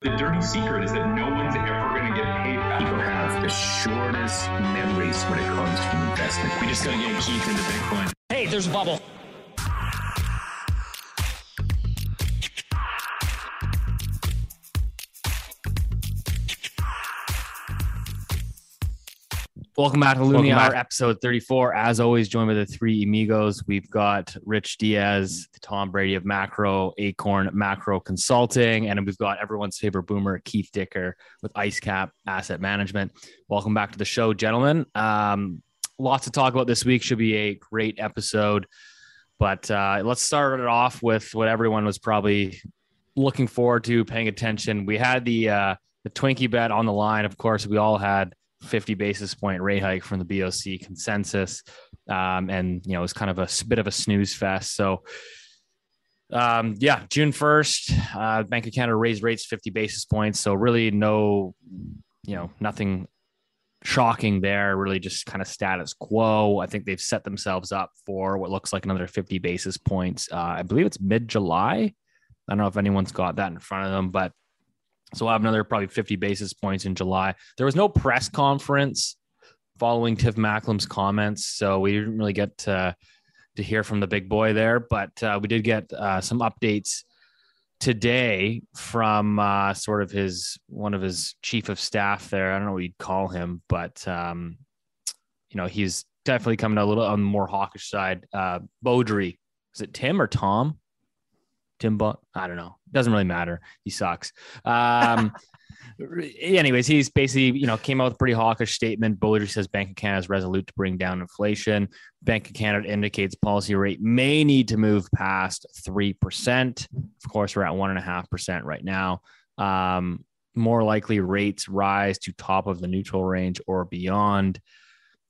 The dirty secret is that no one's ever going to get paid back. People have the shortest memories when it comes to investment. We just got to get Keith into Bitcoin. Hey, there's a bubble. Welcome back to Loonie Hour, episode 34. As always, joined by the three amigos. We've got Rich Dias, the Tom Brady of Macro, Acorn Macro Consulting, and we've got everyone's favorite boomer, Keith Dicker with IceCap Asset Management. Welcome back to the show, gentlemen. Um, lots to talk about this week. Should be a great episode. But uh, let's start it off with what everyone was probably looking forward to, paying attention. We had the uh, the Twinkie bet on the line. Of course, we all had 50 basis point rate hike from the BOC consensus. Um, and, you know, it was kind of a bit of a snooze fest. So, um, yeah, June 1st, uh, Bank of Canada raised rates 50 basis points. So, really, no, you know, nothing shocking there, really just kind of status quo. I think they've set themselves up for what looks like another 50 basis points. Uh, I believe it's mid July. I don't know if anyone's got that in front of them, but so we'll have another probably 50 basis points in July. There was no press conference following Tiff Macklem's comments, so we didn't really get to, to hear from the big boy there, but uh, we did get uh, some updates today from uh, sort of his one of his chief of staff there. I don't know what you'd call him, but um, you know he's definitely coming a little on the more hawkish side. Uh, Beaudry, is it Tim or Tom? Tim, Buck, I don't know. Doesn't really matter. He sucks. Um, anyways, he's basically, you know, came out with a pretty hawkish statement. Beaudry says Bank of Canada is resolute to bring down inflation. Bank of Canada indicates policy rate may need to move past 3%. Of course, we're at 1.5% right now. Um, more likely rates rise to top of the neutral range or beyond.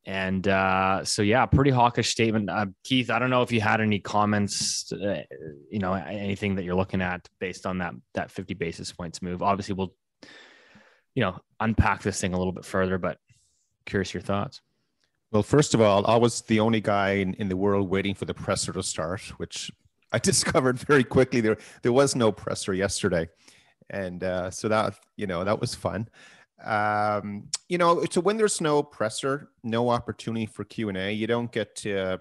And uh, so, yeah, pretty hawkish statement. Uh, Keith, I don't know if you had any comments, uh, you know, anything that you're looking at based on that that 50 basis points move. Obviously, we'll, you know, unpack this thing a little bit further, but curious your thoughts. Well, first of all, I was the only guy in, in the world waiting for the presser to start, which I discovered very quickly. There there was no presser yesterday, and uh, so that you know that was fun um, you know, so when there's no presser, no opportunity for Q and A, you don't get to,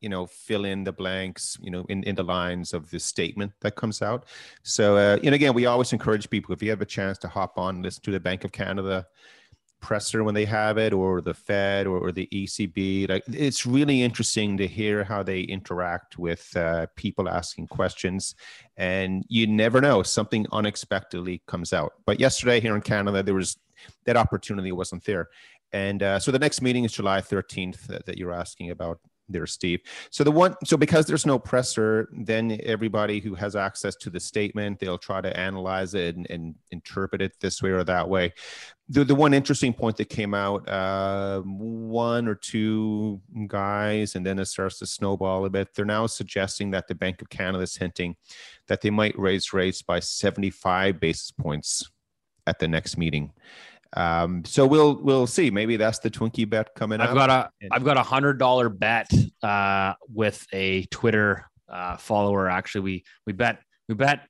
you know, fill in the blanks, you know, in, in the lines of the statement that comes out. So, uh, and again, we always encourage people if you have a chance to hop on, listen to the Bank of Canada presser when they have it, or the Fed, or, or the ECB. Like, it's really interesting to hear how they interact with uh, people asking questions, and you never know something unexpectedly comes out. But yesterday here in Canada, there was that opportunity wasn't there. And uh, so the next meeting is July 13th that, that you're asking about there, Steve. So the one, so because there's no presser, then everybody who has access to the statement, they'll try to analyze it and, and interpret it this way or that way. The, the one interesting point that came out, uh, one or two guys, and then it starts to snowball a bit. They're now suggesting that the Bank of Canada is hinting that they might raise rates by 75 basis points at the next meeting. Um, so we'll we'll see. Maybe that's the Twinkie bet coming I've up. got a have got a hundred dollar bet uh, with a Twitter uh, follower. Actually, we we bet we bet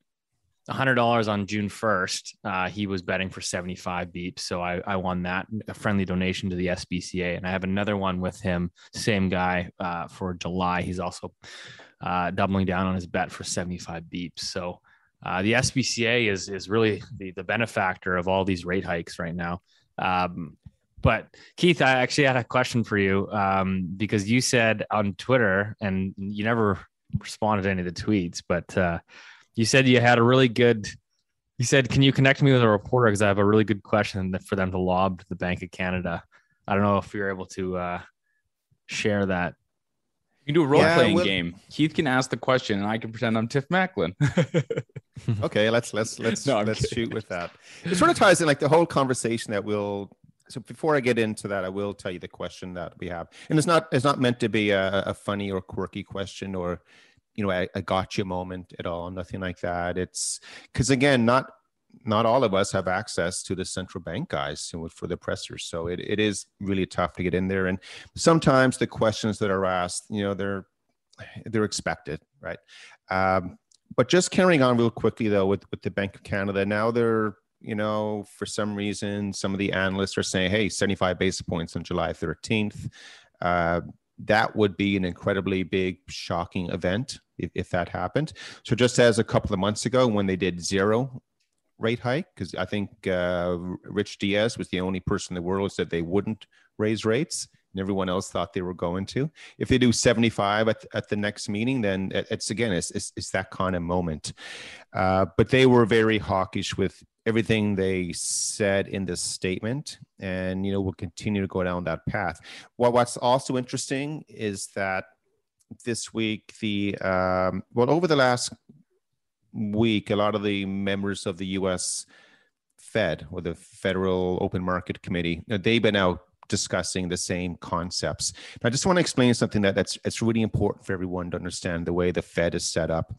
a hundred dollars on June first. Uh, he was betting for seventy five beeps, so I I won that a friendly donation to the SPCA, and I have another one with him, same guy uh, for July. He's also uh, doubling down on his bet for seventy five beeps. So uh, the SPCA is is really the, the benefactor of all these rate hikes right now. Um, but Keith, I actually had a question for you um, because you said on Twitter, and you never responded to any of the tweets, but uh, you said you had a really good. You said, "Can you connect me with a reporter because I have a really good question for them to lob to the Bank of Canada." I don't know if you're able to uh, share that. You can do a role yeah, playing we'll, game. Keith can ask the question, and I can pretend I'm Tiff Macklem. okay, let's let's let's no, let's kidding. shoot with that. It sort of ties in like the whole conversation that we'll. So before I get into that, I will tell you the question that we have, and it's not it's not meant to be a, a funny or quirky question or you know a, a gotcha moment at all. Nothing like that. It's because again, not not all of us have access to the central bank guys for the pressers. So it, it is really tough to get in there. And sometimes the questions that are asked, you know, they're they're expected, right? Um, but just carrying on real quickly though with, with the Bank of Canada, now they're you know, for some reason, some of the analysts are saying, hey, 75 basis points on July 13th. Uh, that would be an incredibly big, shocking event if, if that happened. So, just as a couple of months ago when they did zero rate hike, because I think uh, Rich Dias was the only person in the world who said they wouldn't raise rates and everyone else thought they were going to. If they do 75 at, at the next meeting, then it's again, it's, it's, it's that kind of moment. Uh, but they were very hawkish with everything they said in this statement. And, you know, we'll continue to go down that path. Well, what's also interesting is that this week, the, um, well, over the last week, a lot of the members of the US Fed or the Federal Open Market Committee, they've been out discussing the same concepts. I just want to explain something that that's it's really important for everyone to understand the way the Fed is set up.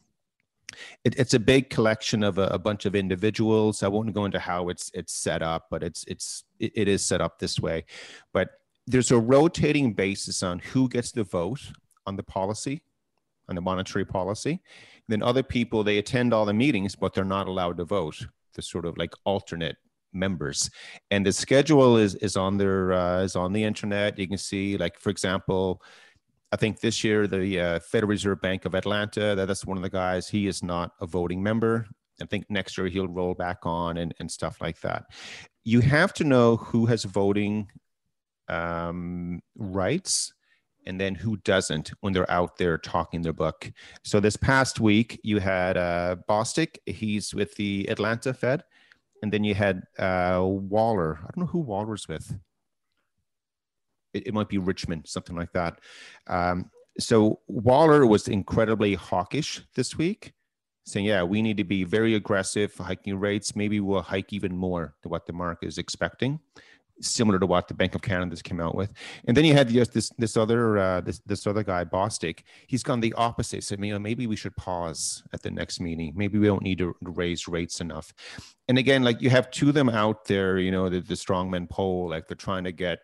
It, it's a big collection of a, a, bunch of individuals. I won't go into how it's it's set up, but it's it's it, it is set up this way. But there's a rotating basis on who gets the vote on the policy, on the monetary policy. And then other people they attend all the meetings, but they're not allowed to vote. The sort of like alternate members and the schedule is is on their uh, is on the internet you can see like for example i think this year the uh, federal reserve bank of atlanta that, that's one of the guys he is not a voting member i think next year he'll roll back on and, and stuff like that you have to know who has voting um, rights and then who doesn't when they're out there talking their book. So this past week, you had uh, Bostic. He's with the Atlanta Fed and then you had uh, Waller. I don't know who Waller's with. It, it might be Richmond, something like that. Um, so Waller was incredibly hawkish this week, saying, "Yeah, we need to be very aggressive hiking rates. Maybe we'll hike even more to what the market is expecting." Similar to what the Bank of Canada came out with. And then you had this this, this other uh, this this other guy, Bostic. He's gone the opposite. Said, you know, maybe we should pause at the next meeting. Maybe we don't need to raise rates enough. And again, like you have two of them out there. You know, the, the strongman poll, like they're trying to get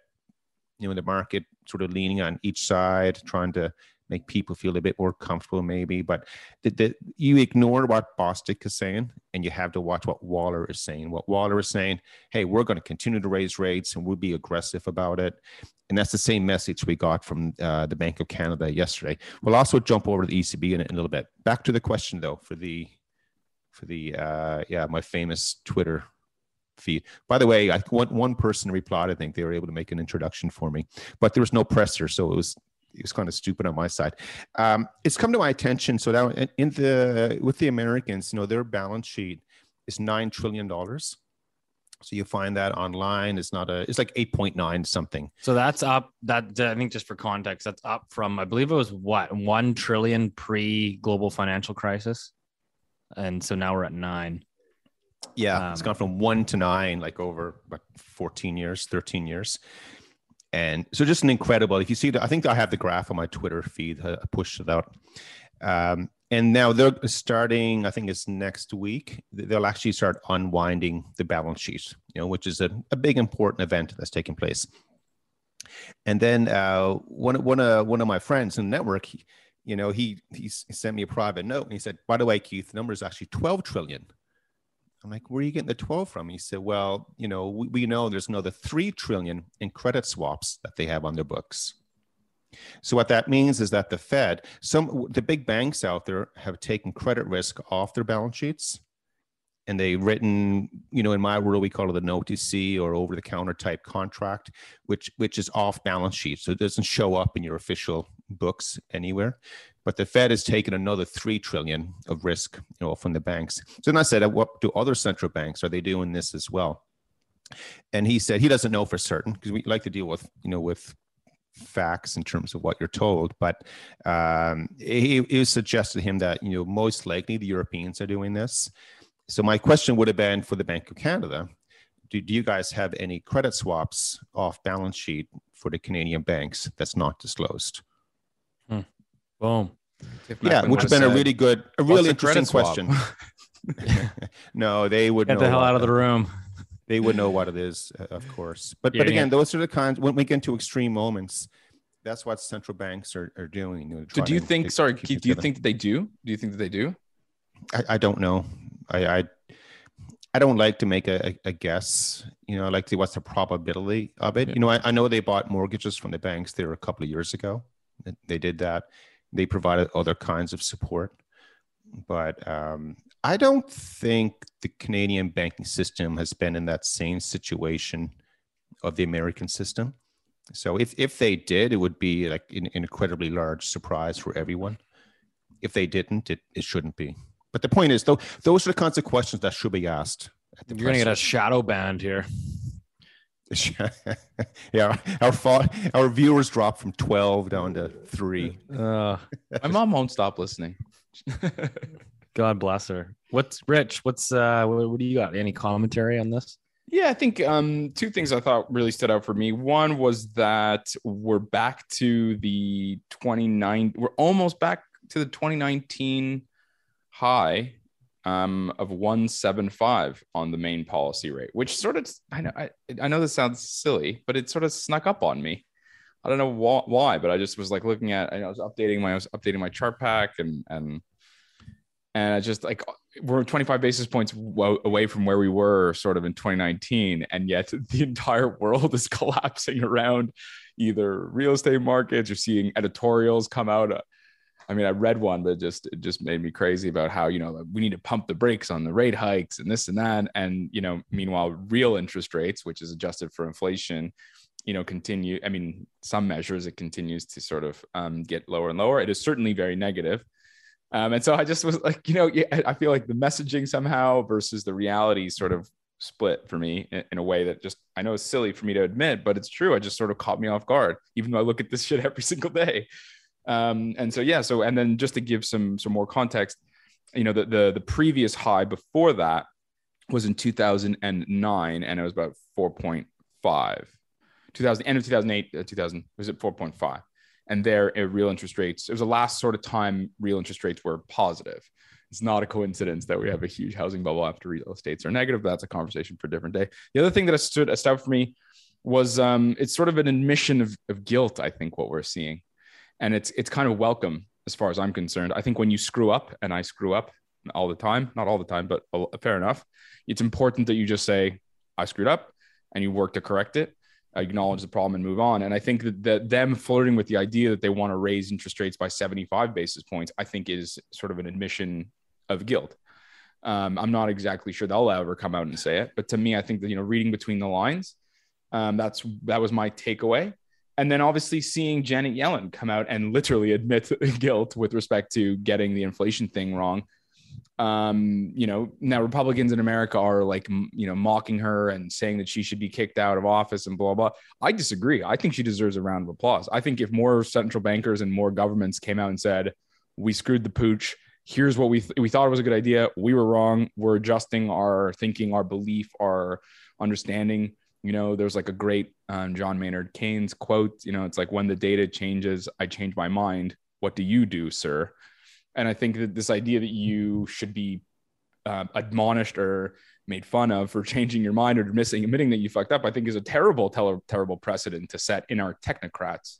you know the market sort of leaning on each side, trying to make people feel a bit more comfortable, maybe. But the, the, you ignore what Bostic is saying, and you have to watch what Waller is saying. What Waller is saying, hey, we're going to continue to raise rates, and we'll be aggressive about it. And that's the same message we got from uh, the Bank of Canada yesterday. We'll also jump over to the ECB in, in a little bit. Back to the question though, for the for the uh, yeah, my famous Twitter feed. By the way, I, one, one person replied, I think they were able to make an introduction for me, but there was no presser. So it was it was kind of stupid on my side. Um, it's come to my attention. So that in the with the Americans, you know, their balance sheet is nine trillion dollars. So you find that online. It's not a. It's like eight point nine something. So that's up. That I think just for context, that's up from I believe it was what one trillion pre global financial crisis, and so now we're at nine. Yeah, um, it's gone from one to nine, like over what, 14 years, 13 years. And so just an incredible, if you see that, I think I have the graph on my Twitter feed, I pushed it out. Um, and now they're starting, I think it's next week, they'll actually start unwinding the balance sheet, you know, which is a, a big important event that's taking place. And then uh, one, one, uh, one of my friends in the network, he, you know, he, he sent me a private note and he said, by the way, Keith, the number is actually 12 trillion. I'm like, where are you getting the 12 from? He said, well, you know, we, we know there's another 3 trillion in credit swaps that they have on their books. So what that means is that the Fed, some the big banks out there have taken credit risk off their balance sheets and they've written, you know, in my world we call it the OTC or over the counter type contract, which which is off balance sheet. So it doesn't show up in your official books anywhere. But the Fed has taken another three trillion of risk, you know, from the banks. So then I said, what do other central banks are they doing this as well? And he said he doesn't know for certain because we like to deal with, you know, with facts in terms of what you're told. But um, suggested to him that you know most likely the Europeans are doing this. So my question would have been for the Bank of Canada: do, do you guys have any credit swaps off balance sheet for the Canadian banks that's not disclosed? Boom. Yeah, which has been a really good, a really interesting question. no, they would get the hell out of the room. They would know what it is, uh, of course. But yeah, but again, yeah. those are the kinds when we get into extreme moments. That's what central banks are, are doing. You know, so do you think? To, sorry, Keith. Do you think that they do? Do you think that they do? I, I don't know. I, I I don't like to make a, a, guess. You know, I like to see what's the probability of it. Yeah. You know, I, I know they bought mortgages from the banks there a couple of years ago. They did that. They provided other kinds of support, but um, I don't think the Canadian banking system has been in that same situation of the American system. So if, if they did, it would be like an, an incredibly large surprise for everyone. If they didn't, it, it shouldn't be. But the point is, though, those are the kinds of questions that should be asked. You're going to get a shadow band here. yeah, our fa- our viewers dropped from twelve down to three. Uh, my mom won't stop listening. God bless her. What's Rich? What's uh? What, what do you got? Any commentary on this? Yeah, I think um, two things I thought really stood out for me. One was that we're back to the 29, we're almost back to the 2019 high um, of 175 on the main policy rate, which sort of I know I, I know this sounds silly, but it sort of snuck up on me. I don't know wh- why, but I just was like looking at I was updating my I was updating my chart pack and and and I just like we're 25 basis points away from where we were sort of in 2019 and yet the entire world is collapsing around either real estate markets you're seeing editorials come out I mean, I read one that just it just made me crazy about how you know we need to pump the brakes on the rate hikes and this and that, and you know, meanwhile, real interest rates, which is adjusted for inflation, you know, continue. I mean, some measures it continues to sort of um, get lower and lower. It is certainly very negative. Um, and so I just was like, you know, I feel like the messaging somehow versus the reality sort of split for me in, in, a way that just I know is silly for me to admit, but it's true. I just sort of caught me off guard, even though I look at this shit every single day. Um, and so yeah, so and then just to give some some more context, you know, the the, the previous high before that was in 2009 and it was about 4.5 2000 end of 2008 uh, 2000 was it 4.5 and there uh, real interest rates it was the last sort of time real interest rates were positive. It's not a coincidence that we have a huge housing bubble after real estates are negative that's a conversation for a different day. The other thing that stood out for me was um, it's sort of an admission of, of guilt i think what we're seeing and it's it's kind of welcome as far as I'm concerned. I think when you screw up, and I screw up all the time, not all the time, but fair enough, it's important that you just say I screwed up, and you work to correct it, acknowledge the problem, and move on. And I think that, that them flirting with the idea that they want to raise interest rates by 75 basis points, I think is sort of an admission of guilt. Um, I'm not exactly sure they'll ever come out and say it, but to me, I think that you know, reading between the lines, um, that's that was my takeaway. And then obviously seeing Janet Yellen come out and literally admit guilt with respect to getting the inflation thing wrong. Um, you know, now Republicans in America are like, you know, mocking her and saying that she should be kicked out of office and blah, blah. I disagree. I think she deserves a round of applause. I think if more central bankers and more governments came out and said, we screwed the pooch, here's what we, th- we thought it was a good idea. We were wrong. We're adjusting our thinking, our belief, our understanding you know, there's like a great um, John Maynard Keynes quote. You know, it's like when the data changes, I change my mind. What do you do, sir? And I think that this idea that you should be uh, admonished or made fun of for changing your mind or missing admitting that you fucked up, I think is a terrible, ter- terrible precedent to set in our technocrats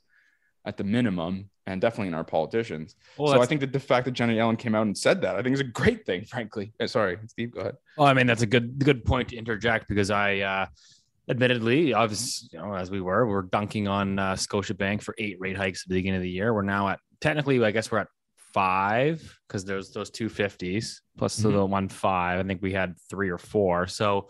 at the minimum, and definitely in our politicians. Well, so I think that the fact that Janet Yellen came out and said that, I think is a great thing, frankly. Uh, sorry, Steve, go ahead. Well, I mean, that's a good good point to interject because I uh, admittedly, obviously, you know, as we were, we're dunking on uh, Scotiabank for eight rate hikes at the beginning of the year. We're now at technically, I guess we're at five because there's those two fifties plus mm-hmm. the one five. I think we had three or four. So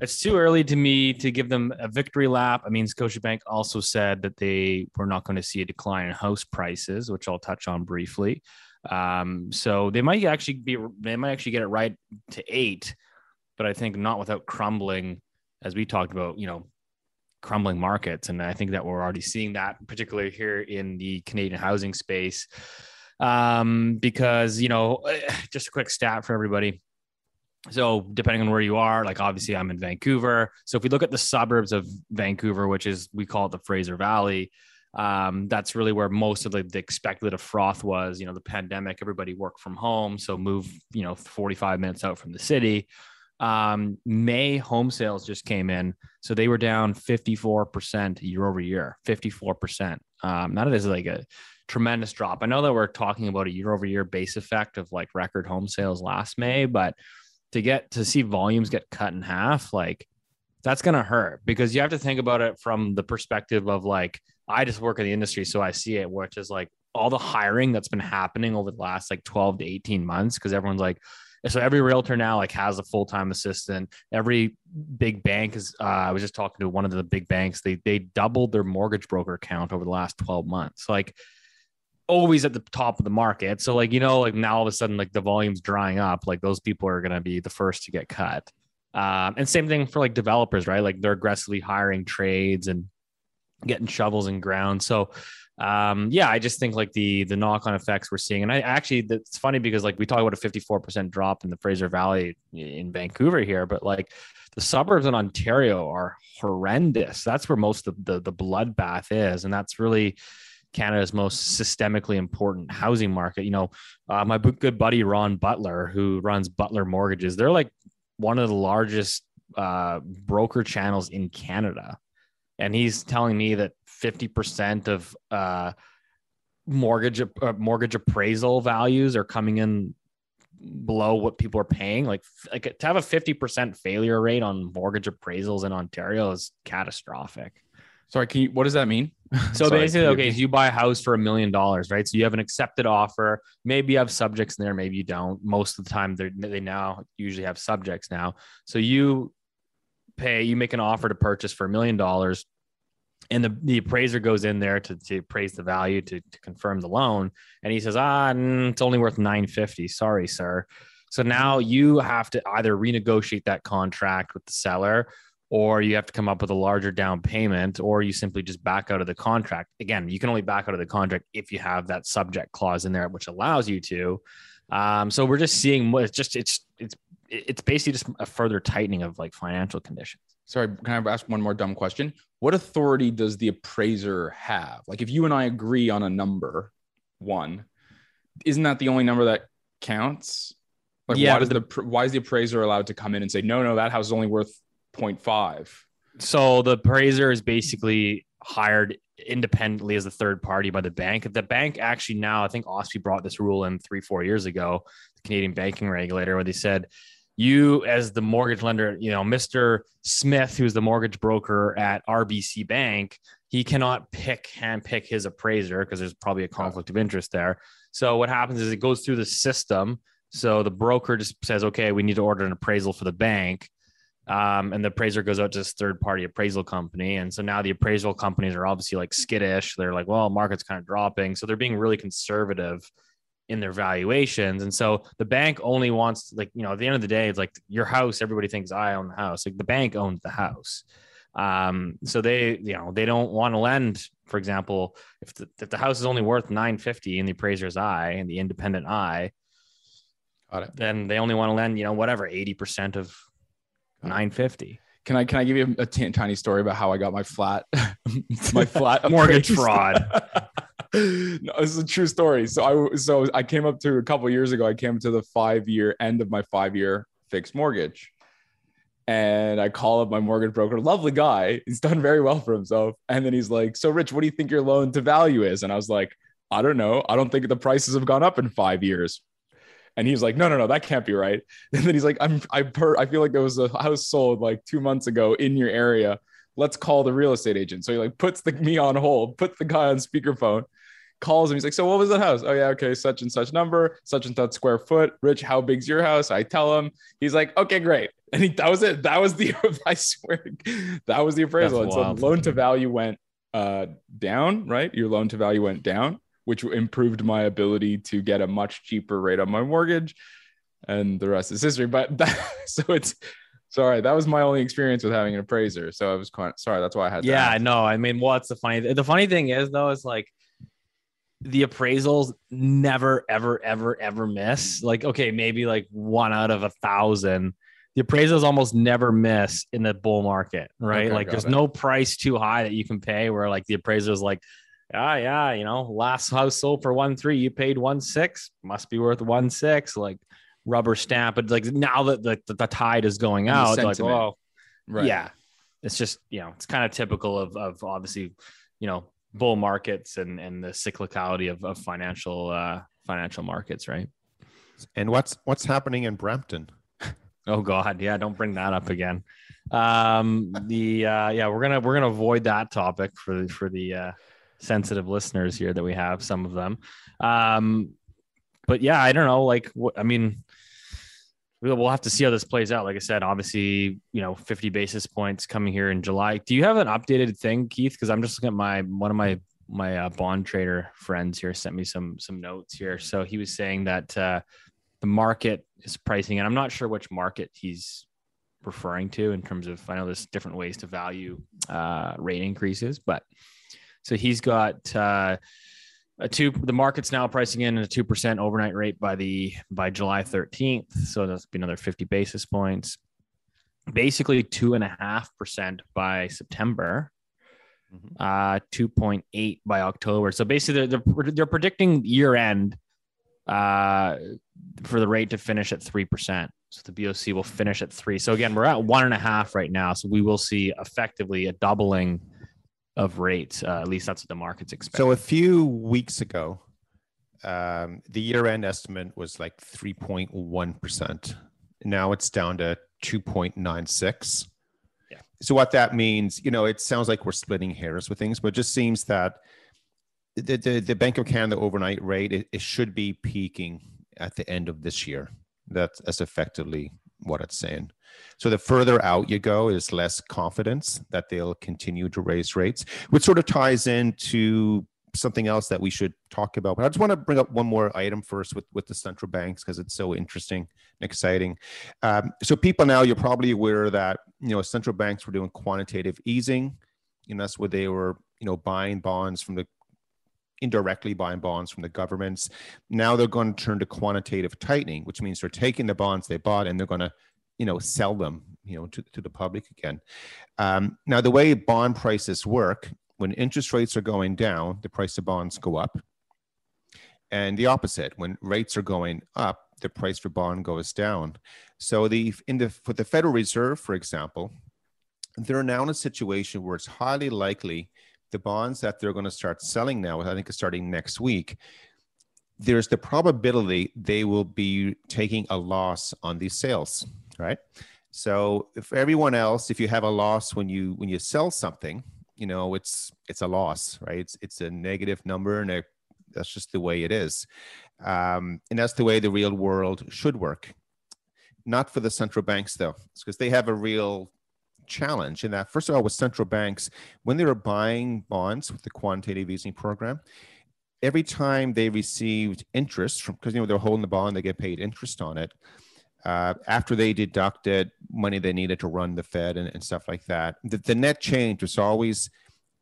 it's too early to me to give them a victory lap. I mean, Scotiabank also said that they were not going to see a decline in house prices, which I'll touch on briefly. Um, so they might actually be, they might actually get it right to eight, but I think not without crumbling as we talked about, you know, crumbling markets. And I think that we're already seeing that, particularly here in the Canadian housing space. Um, because, you know, just a quick stat for everybody. So, depending on where you are, like obviously I'm in Vancouver. So, if we look at the suburbs of Vancouver, which is we call it the Fraser Valley, um, that's really where most of the, the expected froth was. You know, the pandemic, everybody worked from home, so move, you know, 45 minutes out from the city. Um, May home sales just came in, so they were down 54% year over year. 54%. Um, that is like a tremendous drop. I know that we're talking about a year over year base effect of like record home sales last May, but to get to see volumes get cut in half, like that's going to hurt because you have to think about it from the perspective of like, I just work in the industry, so I see it, which is like all the hiring that's been happening over the last like 12 to 18 months because everyone's like, so every realtor now like has a full-time assistant. Every big bank is uh, i was just talking to one of the big banks. They they doubled their mortgage broker account over the last 12 months like always at the top of the market. So like you know like now all of a sudden like the volume's drying up like those people are going to be the first to get cut. Um, and same thing for like developers right? Like they're aggressively hiring trades and getting shovels and ground. So um, yeah, I just think like the the knock on effects we're seeing, and I actually it's funny because like we talk about a 54% drop in the Fraser Valley in Vancouver here, but like the suburbs in Ontario are horrendous. That's where most of the the bloodbath is, and that's really Canada's most systemically important housing market. You know, uh, my good buddy Ron Butler, who runs Butler Mortgages, they're like one of the largest uh, broker channels in Canada and he's telling me that 50% of uh, mortgage uh, mortgage appraisal values are coming in below what people are paying. Like like to have a 50% failure rate on mortgage appraisals in Ontario is catastrophic. Sorry can you what does that mean? So sorry, basically okay so you buy a house for a million dollars right? So you have an accepted offer. Maybe you have subjects in there maybe you don't. Most of the time they they now usually have subjects now. So you pay, you make an offer to purchase for a million dollars, and the, the appraiser goes in there to, to appraise the value to, to confirm the loan, and he says, ah, it's only worth 950. Sorry, sir. So now you have to either renegotiate that contract with the seller or you have to come up with a larger down payment, or you simply just back out of the contract. Again, you can only back out of the contract if you have that subject clause in there, which allows you to. Um, so we're just seeing what it's just it's it's it's basically just a further tightening of like financial conditions. Sorry, can I ask one more dumb question? What authority does the appraiser have? Like, if you and I agree on a number, one, isn't that the only number that counts? Like, yeah, why does the, the why is the appraiser allowed to come in and say, no, no, that house is only worth 0.5? So the appraiser is basically hired independently as a third party by the bank. The bank actually now, I think OSFI brought this rule in three, four years ago, the Canadian banking regulator, where they said you as the mortgage lender, you know, Mr. Smith, who's the mortgage broker at RBC Bank, he cannot pick hand pick his appraiser because there's probably a conflict of interest there. So what happens is it goes through the system. So the broker just says, okay, we need to order an appraisal for the bank. Um, and the appraiser goes out to this third party appraisal company. And so now the appraisal companies are obviously like skittish. They're like, well, market's kind of dropping. So they're being really conservative in their valuations. And so the bank only wants like, you know, at the end of the day, it's like your house, everybody thinks I own the house. Like the bank owns the house. Um, so they, you know, they don't want to lend, for example, if the, if the house is only worth 950 in the appraiser's eye and the independent eye, then they only want to lend, you know, whatever, 80% of 950. Can I can I give you a, t- tiny story about how I got my flat my flat mortgage fraud? no, this is a true story. So I so I came up to a couple years ago. I came to the five year end of my five year fixed mortgage, and I call up my mortgage broker. Lovely guy. He's done very well for himself. And then he's like, "So, Rich, what do you think your loan to value is?" And I was like, "I don't know. I don't think the prices have gone up in five years." And he's like, no, no, no, that can't be right. And then he's like, I'm, I per, I feel like there was a house sold like two months ago in your area. Let's call the real estate agent. So he like puts the me on hold, puts the guy on speakerphone, calls him. He's like, so what was that house? Oh yeah, okay, such and such number, such and such square foot. Rich, how big's your house? I tell him. He's like, okay, great. And he, that was it. That was the, I swear, that was the appraisal. and so loan to value went uh, down, right? Your loan to value went down which improved my ability to get a much cheaper rate on my mortgage. And the rest is history. But that, so it's sorry, that was my only experience with having an appraiser. So I was quite sorry. That's why I had. Yeah, no. I mean, what's the funny? The funny thing is though, is like the appraisals never, ever, ever, ever miss. Like, okay, maybe like one out of a thousand. The appraisals almost never miss in the bull market, right? Okay, like, there's it. no price too high that you can pay where like the appraiser is like, ah, yeah, you know, last house sold for one three, you paid one six, must be worth one six, like rubber stamp. But like now that the, the, the tide is going out, like, oh, right. yeah, it's just you know, it's kind of typical of of obviously, you know, bull markets and and the cyclicality of, of financial uh financial markets, right? And what's what's happening in Brampton? Oh God, yeah, don't bring that up again. Um, the uh, yeah, we're gonna we're gonna avoid that topic for the, for the uh, sensitive listeners here that we have some of them. Um, but yeah, I don't know. Like, what I mean, we'll have to see how this plays out. Like I said, obviously, you know, 50 basis points coming here in July. Do you have an updated thing, Keith? Because I'm just looking at my one of my my uh, bond trader friends here sent me some some notes here. So he was saying that uh, the market is pricing, and I'm not sure which market he's referring to in terms of. I know there's different ways to value uh, rate increases, but so he's got. Uh, a two the market's now pricing in a 2% overnight rate by the by july 13th so that's be another 50 basis points. Basically two and a half percent by september. Mm-hmm. uh 2.8 by october. So basically they're, they're, they're predicting year end uh for the rate to finish at 3% so the boc will finish at three. So again we're at one and a half right now. So we will see effectively a doubling of rates. Uh, at least that's what the market's expecting. So a few weeks ago, um, the year-end estimate was like 3.1 percent. Now it's down to 2.96. Yeah. So what that means, you know, it sounds like we're splitting hairs with things, but it just seems that the the, the Bank of Canada overnight rate it, it should be peaking at the end of this year. That's, that's effectively what it's saying. So the further out you go is less confidence that they'll continue to raise rates, which sort of ties into something else that we should talk about. But I just want to bring up one more item first with, with the central banks because it's so interesting and exciting. Um, so people now, you're probably aware that, you know, central banks were doing quantitative easing. Know, that's where they were, you know, buying bonds from the indirectly buying bonds from the governments. Now they're going to turn to quantitative tightening, which means they're taking the bonds they bought and they're going to you know sell them you know to, to the public again. Um, now the way bond prices work when interest rates are going down the price of bonds go up. And the opposite when rates are going up the price for bond goes down. So the in the for the federal reserve for example they're now in a situation where it's highly likely the bonds that they're going to start selling now i think it's starting next week there's the probability they will be taking a loss on these sales right? So if everyone else, if you have a loss when you when you sell something, you know it's it's a loss, right? It's it's a negative number, and a, that's just the way it is, um, and that's the way the real world should work. Not for the central banks though, because they have a real challenge in that. First of all, with central banks, when they were buying bonds with the quantitative easing program, every time they received interest from because you know they're holding the bond, they get paid interest on it uh, after they deducted money they needed to run the Fed and, and stuff like that, the, the, net change was always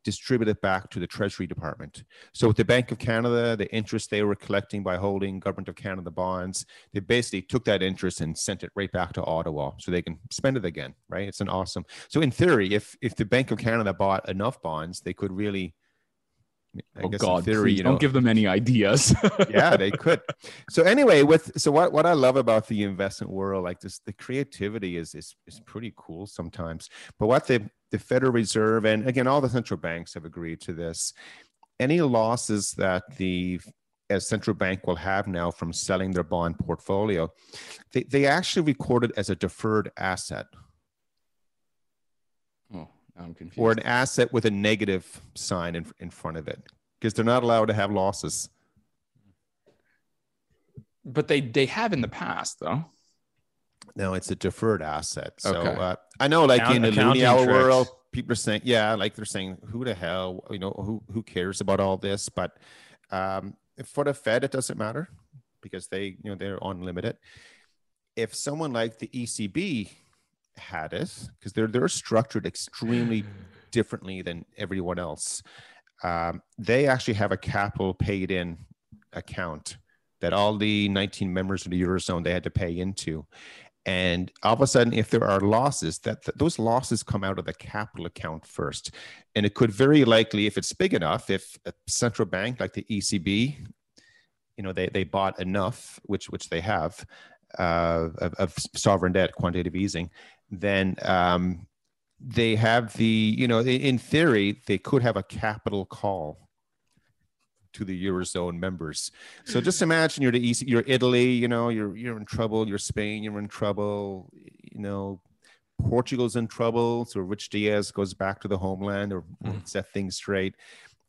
distributed back to the Treasury Department. So with the Bank of Canada, the interest they were collecting by holding Government of Canada bonds, they basically took that interest and sent it right back to Ottawa so they can spend it again, right? It's an awesome. So in theory, if if the Bank of Canada bought enough bonds, they could really I oh God! Theory, you know, don't give them any ideas. yeah, they could. So anyway, with so what what I love about the investment world, like this, the creativity is is is pretty cool sometimes. But what the the Federal Reserve and again all the central banks have agreed to this. Any losses that the as central bank will have now from selling their bond portfolio, they, they actually record it as a deferred asset. I'm confused. Or an asset with a negative sign in, in front of it because they're not allowed to have losses. But they they have in the past though. No, it's a deferred asset. So okay. uh, I know, like Count, in the Loonie Hour world, people are saying, yeah, like they're saying, who the hell, you know, who who cares about all this? But um, for the Fed, it doesn't matter because they, you know, they're unlimited. If someone like the ECB had it because they're they're structured extremely differently than everyone else. Um, they actually have a capital paid in account that all the 19 members of the eurozone they had to pay into and all of a sudden if there are losses that th- those losses come out of the capital account first and it could very likely if it's big enough if a central bank like the ecb you know they, they bought enough which which they have uh, of, of sovereign debt quantitative easing then um, they have the, you know, in theory, they could have a capital call to the eurozone members. So just imagine you're the East, you're Italy, you know, you're you're in trouble. You're Spain, you're in trouble. You know, Portugal's in trouble. So Rich Diaz goes back to the homeland or mm. set things straight.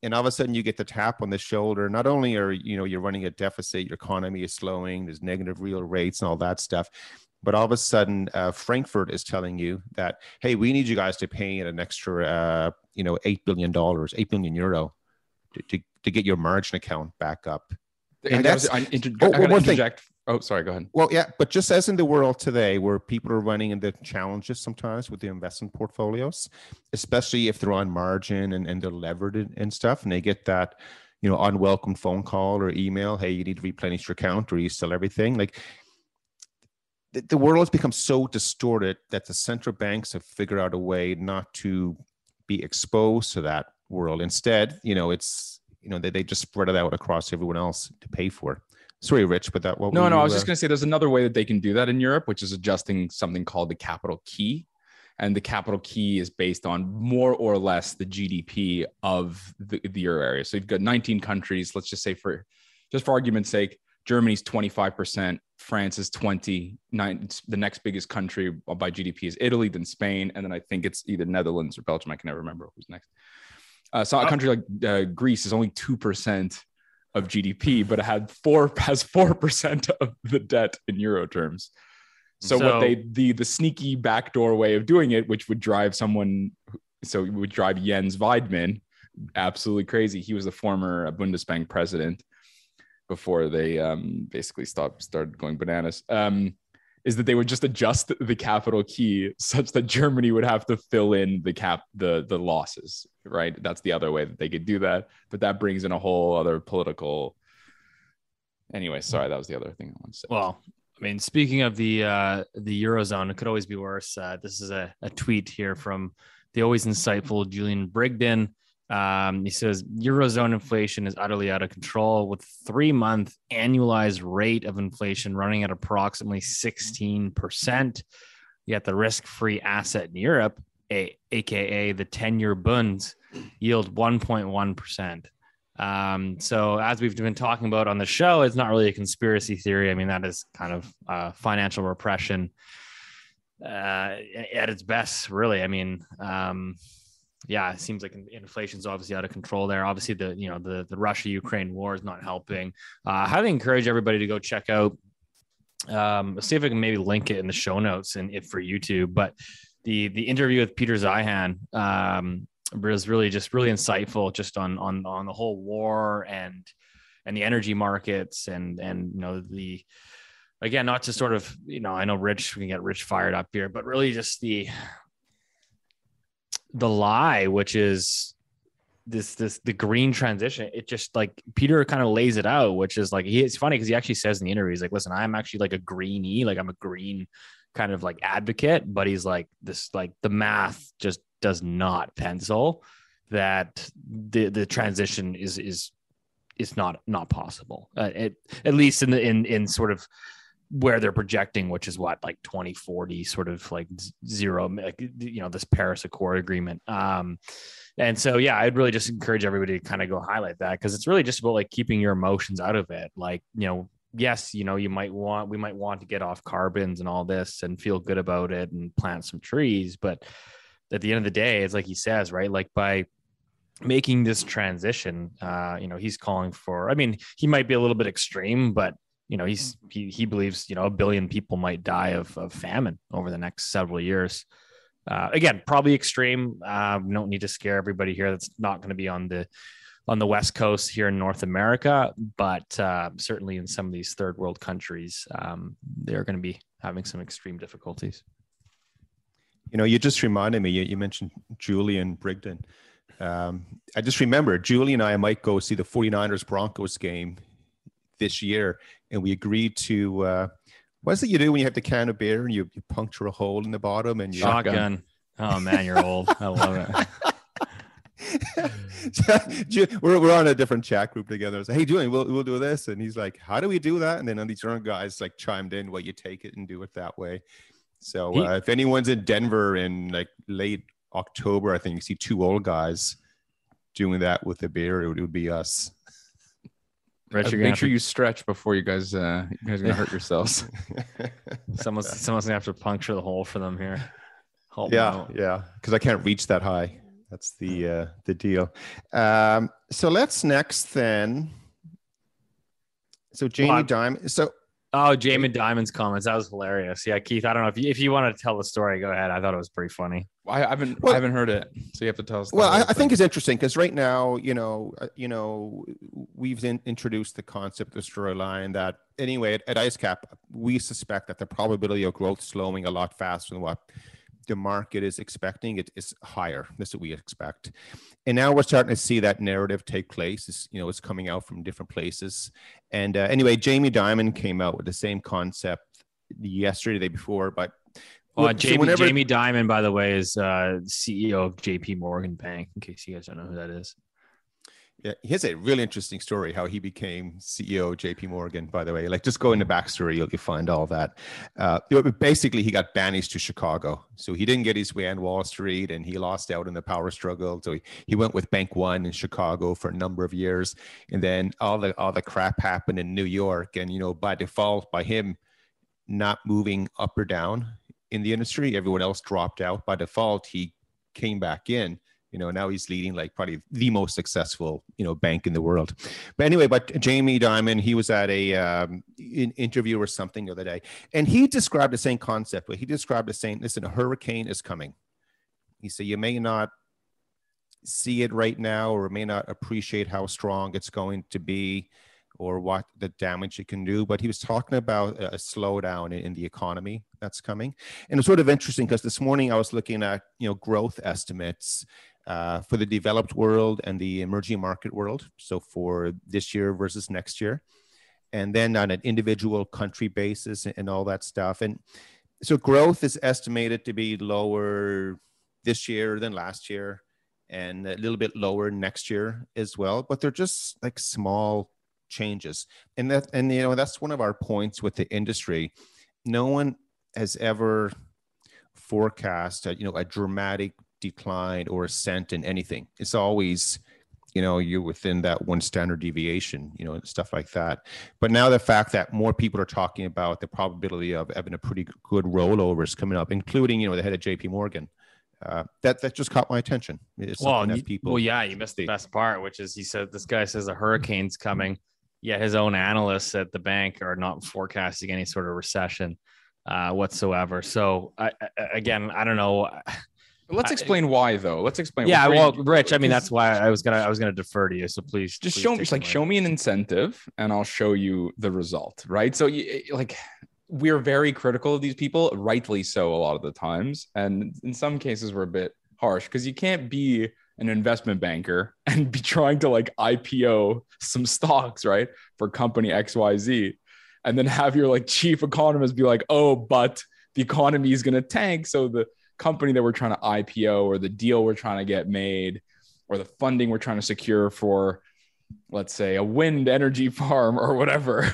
And all of a sudden you get the tap on the shoulder. Not only are you know you're running a deficit, your economy is slowing, there's negative real rates and all that stuff. But all of a sudden, uh, Frankfurt is telling you that, hey, we need you guys to pay an extra, uh, you know, eight billion dollars, eight billion euro, to, to, to get your margin account back up. And I that's gotta, I inter- oh, I interject. Thing. Oh, sorry. Go ahead. Well, yeah, but just as in the world today, where people are running into challenges sometimes with the investment portfolios, especially if they're on margin and, and they're levered and stuff, and they get that, you know, unwelcome phone call or email, hey, you need to replenish your account or you sell everything. Like the, the world has become so distorted that the central banks have figured out a way not to be exposed to that world. Instead, you know, it's you know they, they just spread it out across everyone else to pay for. Sorry, Rich, but that what? No, no, you, I was uh, just going to say there's another way that they can do that in Europe, which is adjusting something called the capital key, and the capital key is based on more or less the GDP of the, the euro area. So you've got 19 countries. Let's just say for just for argument's sake, Germany's 25%, France is 20, nine, the next biggest country by GDP is Italy, then Spain, and then I think it's either Netherlands or Belgium. I can never remember who's next. Uh, so a country like uh, Greece is only 2% of GDP, but it had four has 4% of the debt in euro terms. So, so what they the the sneaky backdoor way of doing it, which would drive someone, so it would drive Jens Weidmann absolutely crazy. He was the former Bundesbank president before they um, basically stopped started going bananas. Um, is that they would just adjust the capital key such that Germany would have to fill in the cap the the losses right? That's the other way that they could do that. But that brings in a whole other political anyway sorry that was the other thing I wanted to say. Well I mean speaking of the uh the eurozone it could always be worse. Uh, this is a, a tweet here from the always insightful Julian Brigden um, he says Eurozone inflation is utterly out of control with three month annualized rate of inflation running at approximately 16%. Yet the risk free asset in Europe, a, aka the 10 year bunds, yield 1.1%. Um, so, as we've been talking about on the show, it's not really a conspiracy theory. I mean, that is kind of uh, financial repression uh, at its best, really. I mean, um, yeah, it seems like inflation's obviously out of control there. Obviously, the you know the the Russia Ukraine war is not helping. Uh, highly encourage everybody to go check out. Um, see if I can maybe link it in the show notes and if for YouTube. But the the interview with Peter Zeihan um, was really just really insightful, just on on on the whole war and and the energy markets and and you know the again not to sort of you know I know Rich we can get Rich fired up here, but really just the the lie, which is this this the green transition it just like peter kind of lays it out which is like he it's funny because he actually says in the interview he's like listen i'm actually like a greenie like i'm a green kind of like advocate but he's like this like the math just does not pencil that the the transition is is is not not possible. Uh, it, at least in the in in sort of where they're projecting, which is what like 2040, sort of like zero, you know, this Paris Accord agreement. Um, and so, yeah, I'd really just encourage everybody to kind of go highlight that because it's really just about like keeping your emotions out of it. Like, you know, yes, you know, you might want, we might want to get off carbons and all this and feel good about it and plant some trees. But at the end of the day, it's like he says, right? Like by, making this transition uh you know he's calling for i mean he might be a little bit extreme but you know he's he, he believes you know a billion people might die of, of famine over the next several years. Uh, again probably extreme. Uh, don't need to scare everybody here. That's not going to be on the on the west coast here in north america but uh, certainly in some of these third world countries um, they're going to be having some extreme difficulties. You know you just reminded me you, you mentioned julian brigden um, i just remember julie and i might go see the 49ers broncos game this year, and we agreed to. Uh, what's it you do when you have the can of beer and you, you puncture a hole in the bottom and you shotgun? Oh man, you're old. I love it. we're, we're on a different chat group together. So, hey, Julian, we'll, we'll do this. And he's like, how do we do that? And then these other guys like chimed in, well, you take it and do it that way. So uh, if anyone's in Denver in like late October, I think you see two old guys doing that with a beer, it would, it would be us. Rich, Uh, make sure to- you stretch before you guys uh you guys are gonna hurt yourselves. someone's someone's gonna have to puncture the hole for them here. Help yeah, out. yeah, because I can't reach that high. That's the uh, the deal. Um, so let's next then. So Jamie Well, Dimon. So Oh, Jamie Dimon's comments. That was hilarious. Yeah, Keith. I don't know if you, if you want to tell the story, go ahead. I thought it was pretty funny. I haven't Well- I haven't heard it, so you have to tell us. Well, I, I think it's interesting because right now, you know, uh, you know, we've in, introduced the concept the storyline that anyway at, at IceCap, we suspect that the probability of growth slowing a lot faster than what the market is expecting. It is higher. That's what we expect, and now we're starting to see that narrative take place. It's, you know, it's coming out from different places. And uh, anyway, Jamie Dimon came out with the same concept yesterday, the day before, but. Uh, so Jamie, whenever- Jamie Dimon, by the way, is uh, CEO of JP Morgan Bank, in case you guys don't know who that is. Yeah, he has a really interesting story how he became CEO of JP Morgan, by the way. Like, just go in the backstory, you'll, you'll find all that. Uh, basically, he got banished to Chicago. So he didn't get his way on Wall Street and he lost out in the power struggle. So he, he went with Bank One in Chicago for a number of years. And then all the, all the crap happened in New York. And, you know, by default, by him not moving up or down in the industry, everyone else dropped out. By default, he came back in you know now he's leading like probably the most successful you know bank in the world. But anyway but jamie dimon he was at a um, in, interview or something the other day and he described the same concept but he described the same listen a hurricane is coming. He said you may not see it right now or may not appreciate how strong it's going to be or what the damage it can do but he was talking about a slowdown in the economy that's coming. And it's sort of interesting because this morning i was looking at you know growth estimates uh, for the developed world and the emerging market world. So for this year versus next year, and then on an individual country basis and all that stuff. And so growth is estimated to be lower this year than last year, and a little bit lower next year as well. But they're just like small changes, and that and you know that's one of our points with the industry. No one has ever forecast a, you know a dramatic decline or ascent in anything. It's always, you know, you're within that one standard deviation, you know, and stuff like that. But now the fact that more people are talking about the probability of having a pretty good rollovers coming up, including, you know, the head of JP Morgan, uh, that that just caught my attention. It's Well, you- people well, yeah, you missed the best part, which is he said this guy says a hurricane's coming. Yet his own analysts at the bank are not forecasting any sort of recession uh, whatsoever. So I, I, again, I don't know. Let's explain why though. Let's explain. Yeah, well, Rich, I mean that's why I was gonna I was gonna defer to you. So please, just please show me, like the show me an incentive, and I'll show you the result. Right. So, you, like, we're very critical of these people, rightly so, a lot of the times, and in some cases, we're a bit harsh because you can't be an investment banker and be trying to like IPO some stocks, right, for company X Y Z, and then have your like chief economist be like, oh, but the economy is going to tank, so the company that we're trying to IPO or the deal we're trying to get made or the funding we're trying to secure for let's say a wind energy farm or whatever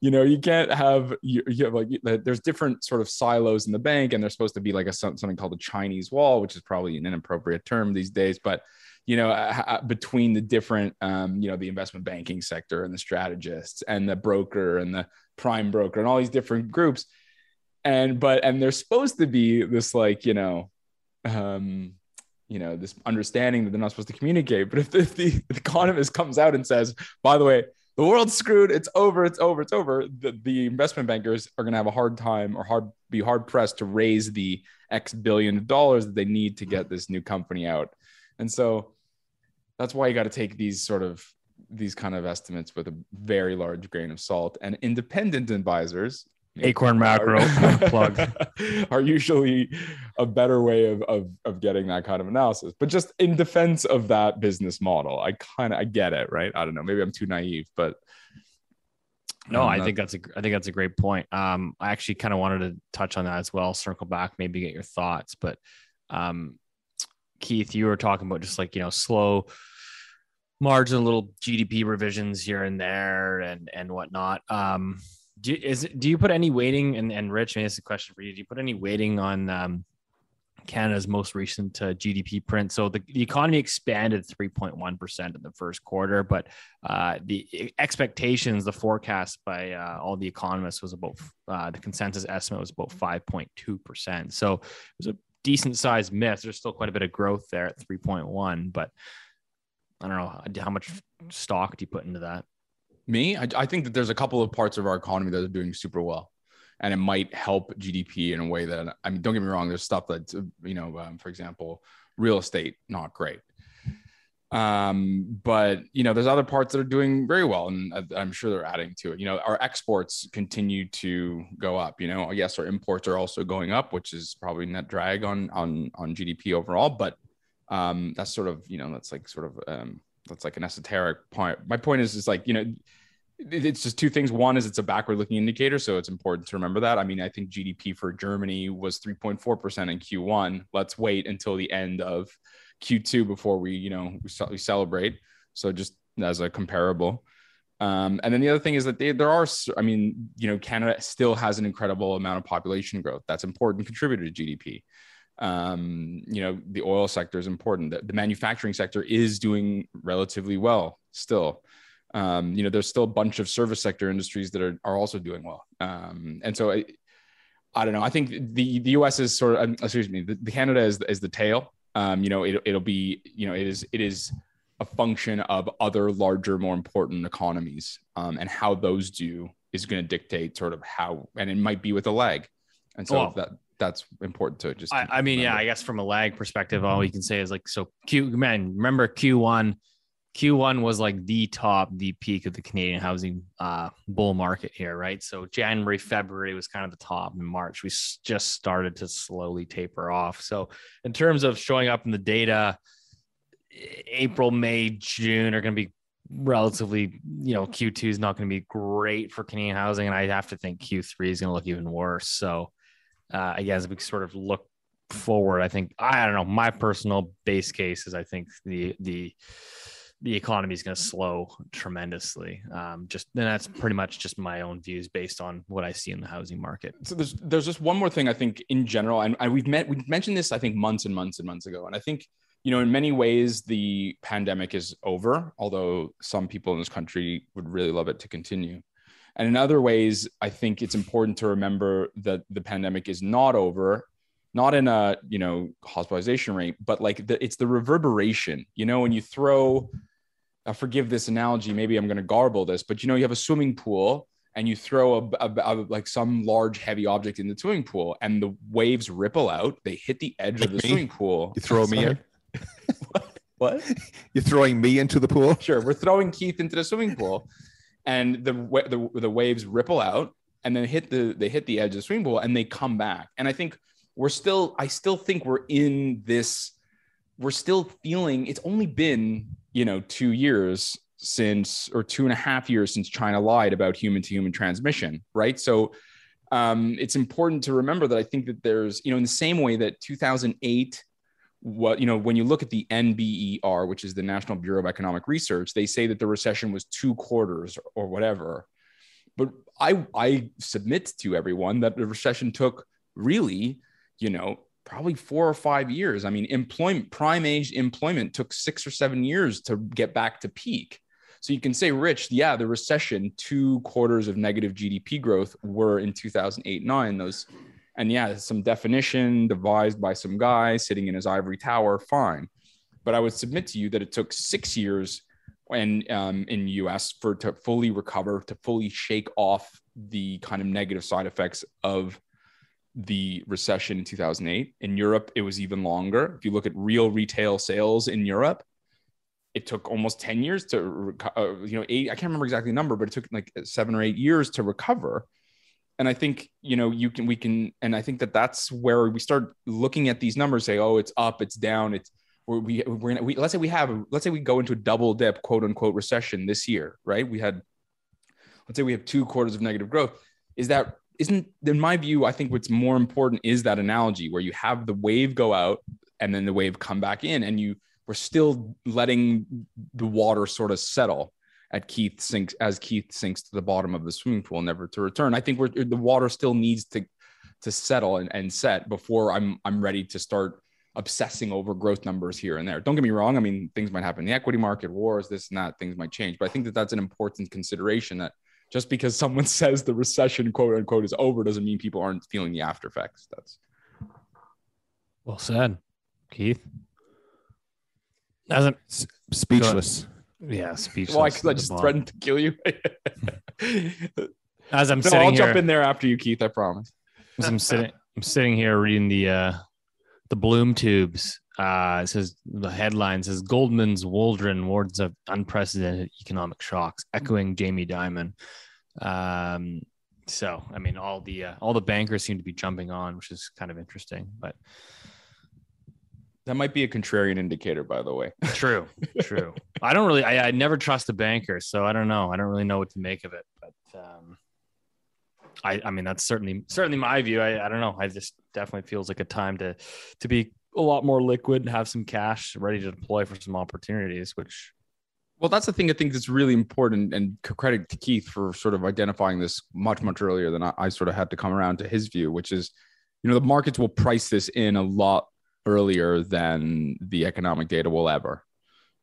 you know you can't have you, you have like there's different sort of silos in the bank and there's supposed to be like a something called the chinese wall which is probably an inappropriate term these days but you know uh, between the different um, you know the investment banking sector and the strategists and the broker and the prime broker and all these different groups and but and there's supposed to be this like you know um you know this understanding that they're not supposed to communicate. But if the, if the economist comes out and says by the way the world's screwed. It's over. It's over. It's over the, the investment bankers are going to have a hard time or hard be hard pressed to raise the x billion of dollars that they need to get this new company out. And so that's why you got to take these sort of these kind of estimates with a very large grain of salt. And independent advisors Acorn macro plug. are usually a better way of, of of getting that kind of analysis but just in defense of that business model i kind of i get it right i don't know maybe i'm too naive but No, I'm I think that's a I think that's a great point. Um, I actually kind of wanted to touch on that as well. Circle back, maybe get your thoughts. But um, Keith, you were talking about just like you know slow margin, little GDP revisions here and there, and and whatnot. Um, do you, is do you put any weighting and and Rich? I mean, this is a question for you. Do you put any weighting on um, Canada's most recent uh, GDP print. So the, the economy expanded 3.1% in the first quarter, but uh, the expectations, the forecast by uh, all the economists was about uh, the consensus estimate was about 5.2%. So it was a decent sized miss. There's still quite a bit of growth there at 3.1, but I don't know how much stock do you put into that? Me, I, I think that there's a couple of parts of our economy that are doing super well and it might help GDP in a way that I mean, don't get me wrong. There's stuff that you know, um, for example, real estate not great. Um, but you know, there's other parts that are doing very well, and I'm sure they're adding to it. You know, our exports continue to go up. You know, yes, our imports are also going up, which is probably net drag on on on GDP overall. But um, that's sort of you know, that's like sort of um, that's like an esoteric point. My point is, is like you know it's just two things. One is it's a backward looking indicator. So it's important to remember that. I mean, I think GDP for Germany was 3.4% in Q1. Let's wait until the end of Q2 before we, you know, we, celebrate. So just as a comparable. Um, and then the other thing is that they, there are, I mean, you know, Canada still has an incredible amount of population growth. That's important contributor to GDP. Um, you know, the oil sector is important. The, the manufacturing sector is doing relatively well still um, you know, there's still a bunch of service sector industries that are, are also doing well. Um, and so I, I don't know. I think the, the US is sort of, um, excuse me, the, the Canada is, is the tail. Um, you know, it, it'll be, you know, it is, it is a function of other larger, more important economies. Um, and how those do is going to dictate sort of how, and it might be with a lag. And so well, that, that's important to just. I, I mean, yeah, I guess from a lag perspective, all you can say is like, so Q man, remember Q1, Q1 was like the top, the peak of the Canadian housing uh, bull market here, right? So January, February was kind of the top. In March, we just started to slowly taper off. So in terms of showing up in the data, April, May, June are going to be relatively, you know, Q2 is not going to be great for Canadian housing, and I have to think Q3 is going to look even worse. So uh, I guess we sort of look forward. I think I don't know. My personal base case is I think the the the economy is going to slow tremendously. Um, just and that's pretty much just my own views based on what I see in the housing market. So there's there's just one more thing I think in general, and, and we've met we've mentioned this I think months and months and months ago, and I think you know in many ways the pandemic is over, although some people in this country would really love it to continue. And in other ways, I think it's important to remember that the pandemic is not over not in a you know hospitalization rate but like the, it's the reverberation you know when you throw uh, forgive this analogy, maybe I'm going to garble this, but you know, you have a swimming pool and you throw a, a, a, like some large heavy object in the swimming pool and the waves ripple out, they hit the edge like of the me? swimming pool. You throw me in. what? what? You're throwing me into the pool? Sure. We're throwing Keith into the swimming pool and the, the, the waves ripple out and then hit the, they hit the edge of the swimming pool and they come back. And I think we're still, I still think we're in this, we're still feeling it's only been you know, two years since, or two and a half years since China lied about human to human transmission, right? So um, it's important to remember that I think that there's, you know, in the same way that 2008, what, you know, when you look at the NBER, which is the National Bureau of Economic Research, they say that the recession was two quarters or whatever. But I, I submit to everyone that the recession took really, you know, probably four or five years. I mean, employment, prime age employment took six or seven years to get back to peak. So you can say, Rich, yeah, the recession, two quarters of negative GDP growth were in 2008 9. Those, and yeah, some definition devised by some guy sitting in his ivory tower, fine. But I would submit to you that it took six years when um, in US for to fully recover, to fully shake off the kind of negative side effects of the recession in 2008. In Europe, it was even longer. If you look at real retail sales in Europe, it took almost 10 years to, uh, you know, eight, I can't remember exactly the number, but it took like seven or eight years to recover. And I think, you know, you can, we can, and I think that that's where we start looking at these numbers, say, oh, it's up, it's down, it's, we, we, we're gonna, we, let's say we have, let's say we go into a double dip, quote unquote, recession this year, right? We had, let's say we have two quarters of negative growth. Is that isn't in my view i think what's more important is that analogy where you have the wave go out and then the wave come back in and you we're still letting the water sort of settle at keith sinks as keith sinks to the bottom of the swimming pool never to return i think we're the water still needs to to settle and, and set before I'm I'm ready to start obsessing over growth numbers here and there. Don't get me wrong. I mean, things might happen in the equity market, wars, this and that, things might change. But I think that that's an important consideration that just because someone says the recession, quote unquote, is over doesn't mean people aren't feeling the after effects. That's well said, Keith. Doesn't speechless. Yeah, speechless. Why? Because I just threatened to kill you. As I'm no, sitting I'll here, jump in there after you, Keith. I promise. As I'm sitting, I'm sitting here reading the uh, the Bloom tubes. Uh, it says the headline says Goldman's Waldron warns of unprecedented economic shocks, echoing Jamie Dimon. Um, so I mean, all the uh, all the bankers seem to be jumping on, which is kind of interesting. But that might be a contrarian indicator, by the way. True, true. I don't really, I, I never trust a banker, so I don't know. I don't really know what to make of it. But um, I, I mean, that's certainly certainly my view. I, I don't know. I just definitely feels like a time to to be a lot more liquid and have some cash ready to deploy for some opportunities. Which, well, that's the thing I think that's really important. And credit to Keith for sort of identifying this much much earlier than I, I sort of had to come around to his view, which is, you know, the markets will price this in a lot earlier than the economic data will ever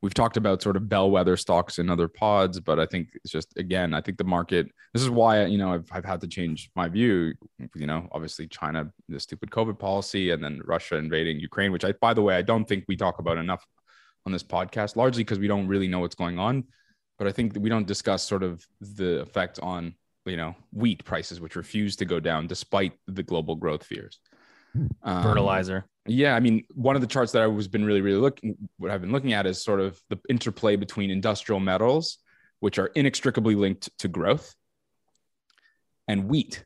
we've talked about sort of bellwether stocks in other pods, but I think it's just again, I think the market. This is why you know I've, I've had to change my view. You know, obviously China, the stupid COVID policy, and then Russia invading Ukraine, which I, by the way, I don't think we talk about enough on this podcast, largely because we don't really know what's going on. But I think we don't discuss sort of the effect on you know wheat prices, which refuse to go down despite the global growth fears. Um, Fertilizer. Yeah, I mean, one of the charts that I was been really, really looking, what I've been looking at is sort of the interplay between industrial metals, which are inextricably linked to growth, and wheat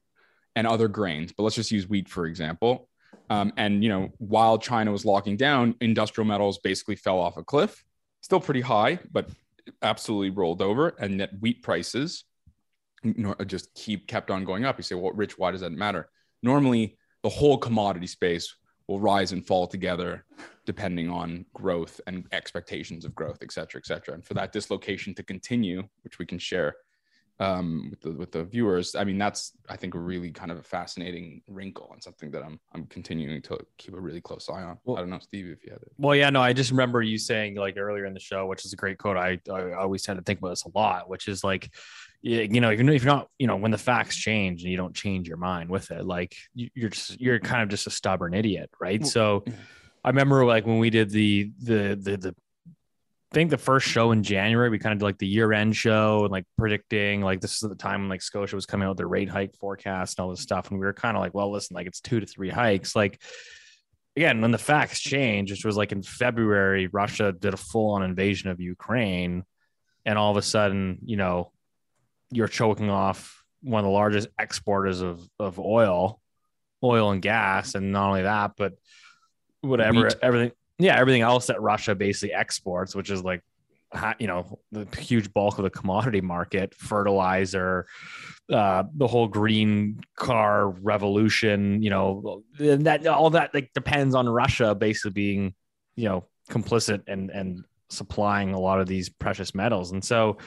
and other grains. But let's just use wheat for example. Um, and you know, while China was locking down, industrial metals basically fell off a cliff. Still pretty high, but absolutely rolled over. And net wheat prices, you know, just keep kept on going up. You say, well, Rich, why does that matter? Normally, the whole commodity space will rise and fall together depending on growth and expectations of growth, et cetera, et cetera. And for that dislocation to continue, which we can share um, with the with the viewers, I mean, that's I think a really kind of a fascinating wrinkle and something that I'm I'm continuing to keep a really close eye on. Well, I don't know, Steve, if you had it. Well, yeah, no, I just remember you saying like earlier in the show, which is a great quote. I I always tend to think about this a lot, which is like you know, if you're not, you know, when the facts change and you don't change your mind with it, like you're just, you're kind of just a stubborn idiot, right? So I remember like when we did the, the, the, the, I think the first show in January, we kind of did like the year end show and like predicting, like this is the time when like Scotia was coming out with their rate hike forecast and all this stuff. And we were kind of like, well, listen, like it's two to three hikes. Like, again, when the facts change, which was like in February, Russia did a full on invasion of Ukraine. And all of a sudden, you know, you're choking off one of the largest exporters of, of oil, oil and gas. And not only that, but whatever, Wheat. everything. Yeah. Everything else that Russia basically exports, which is like, you know, the huge bulk of the commodity market, fertilizer, uh, the whole green car revolution, you know, that all that like depends on Russia basically being, you know, complicit and, and supplying a lot of these precious metals. And so,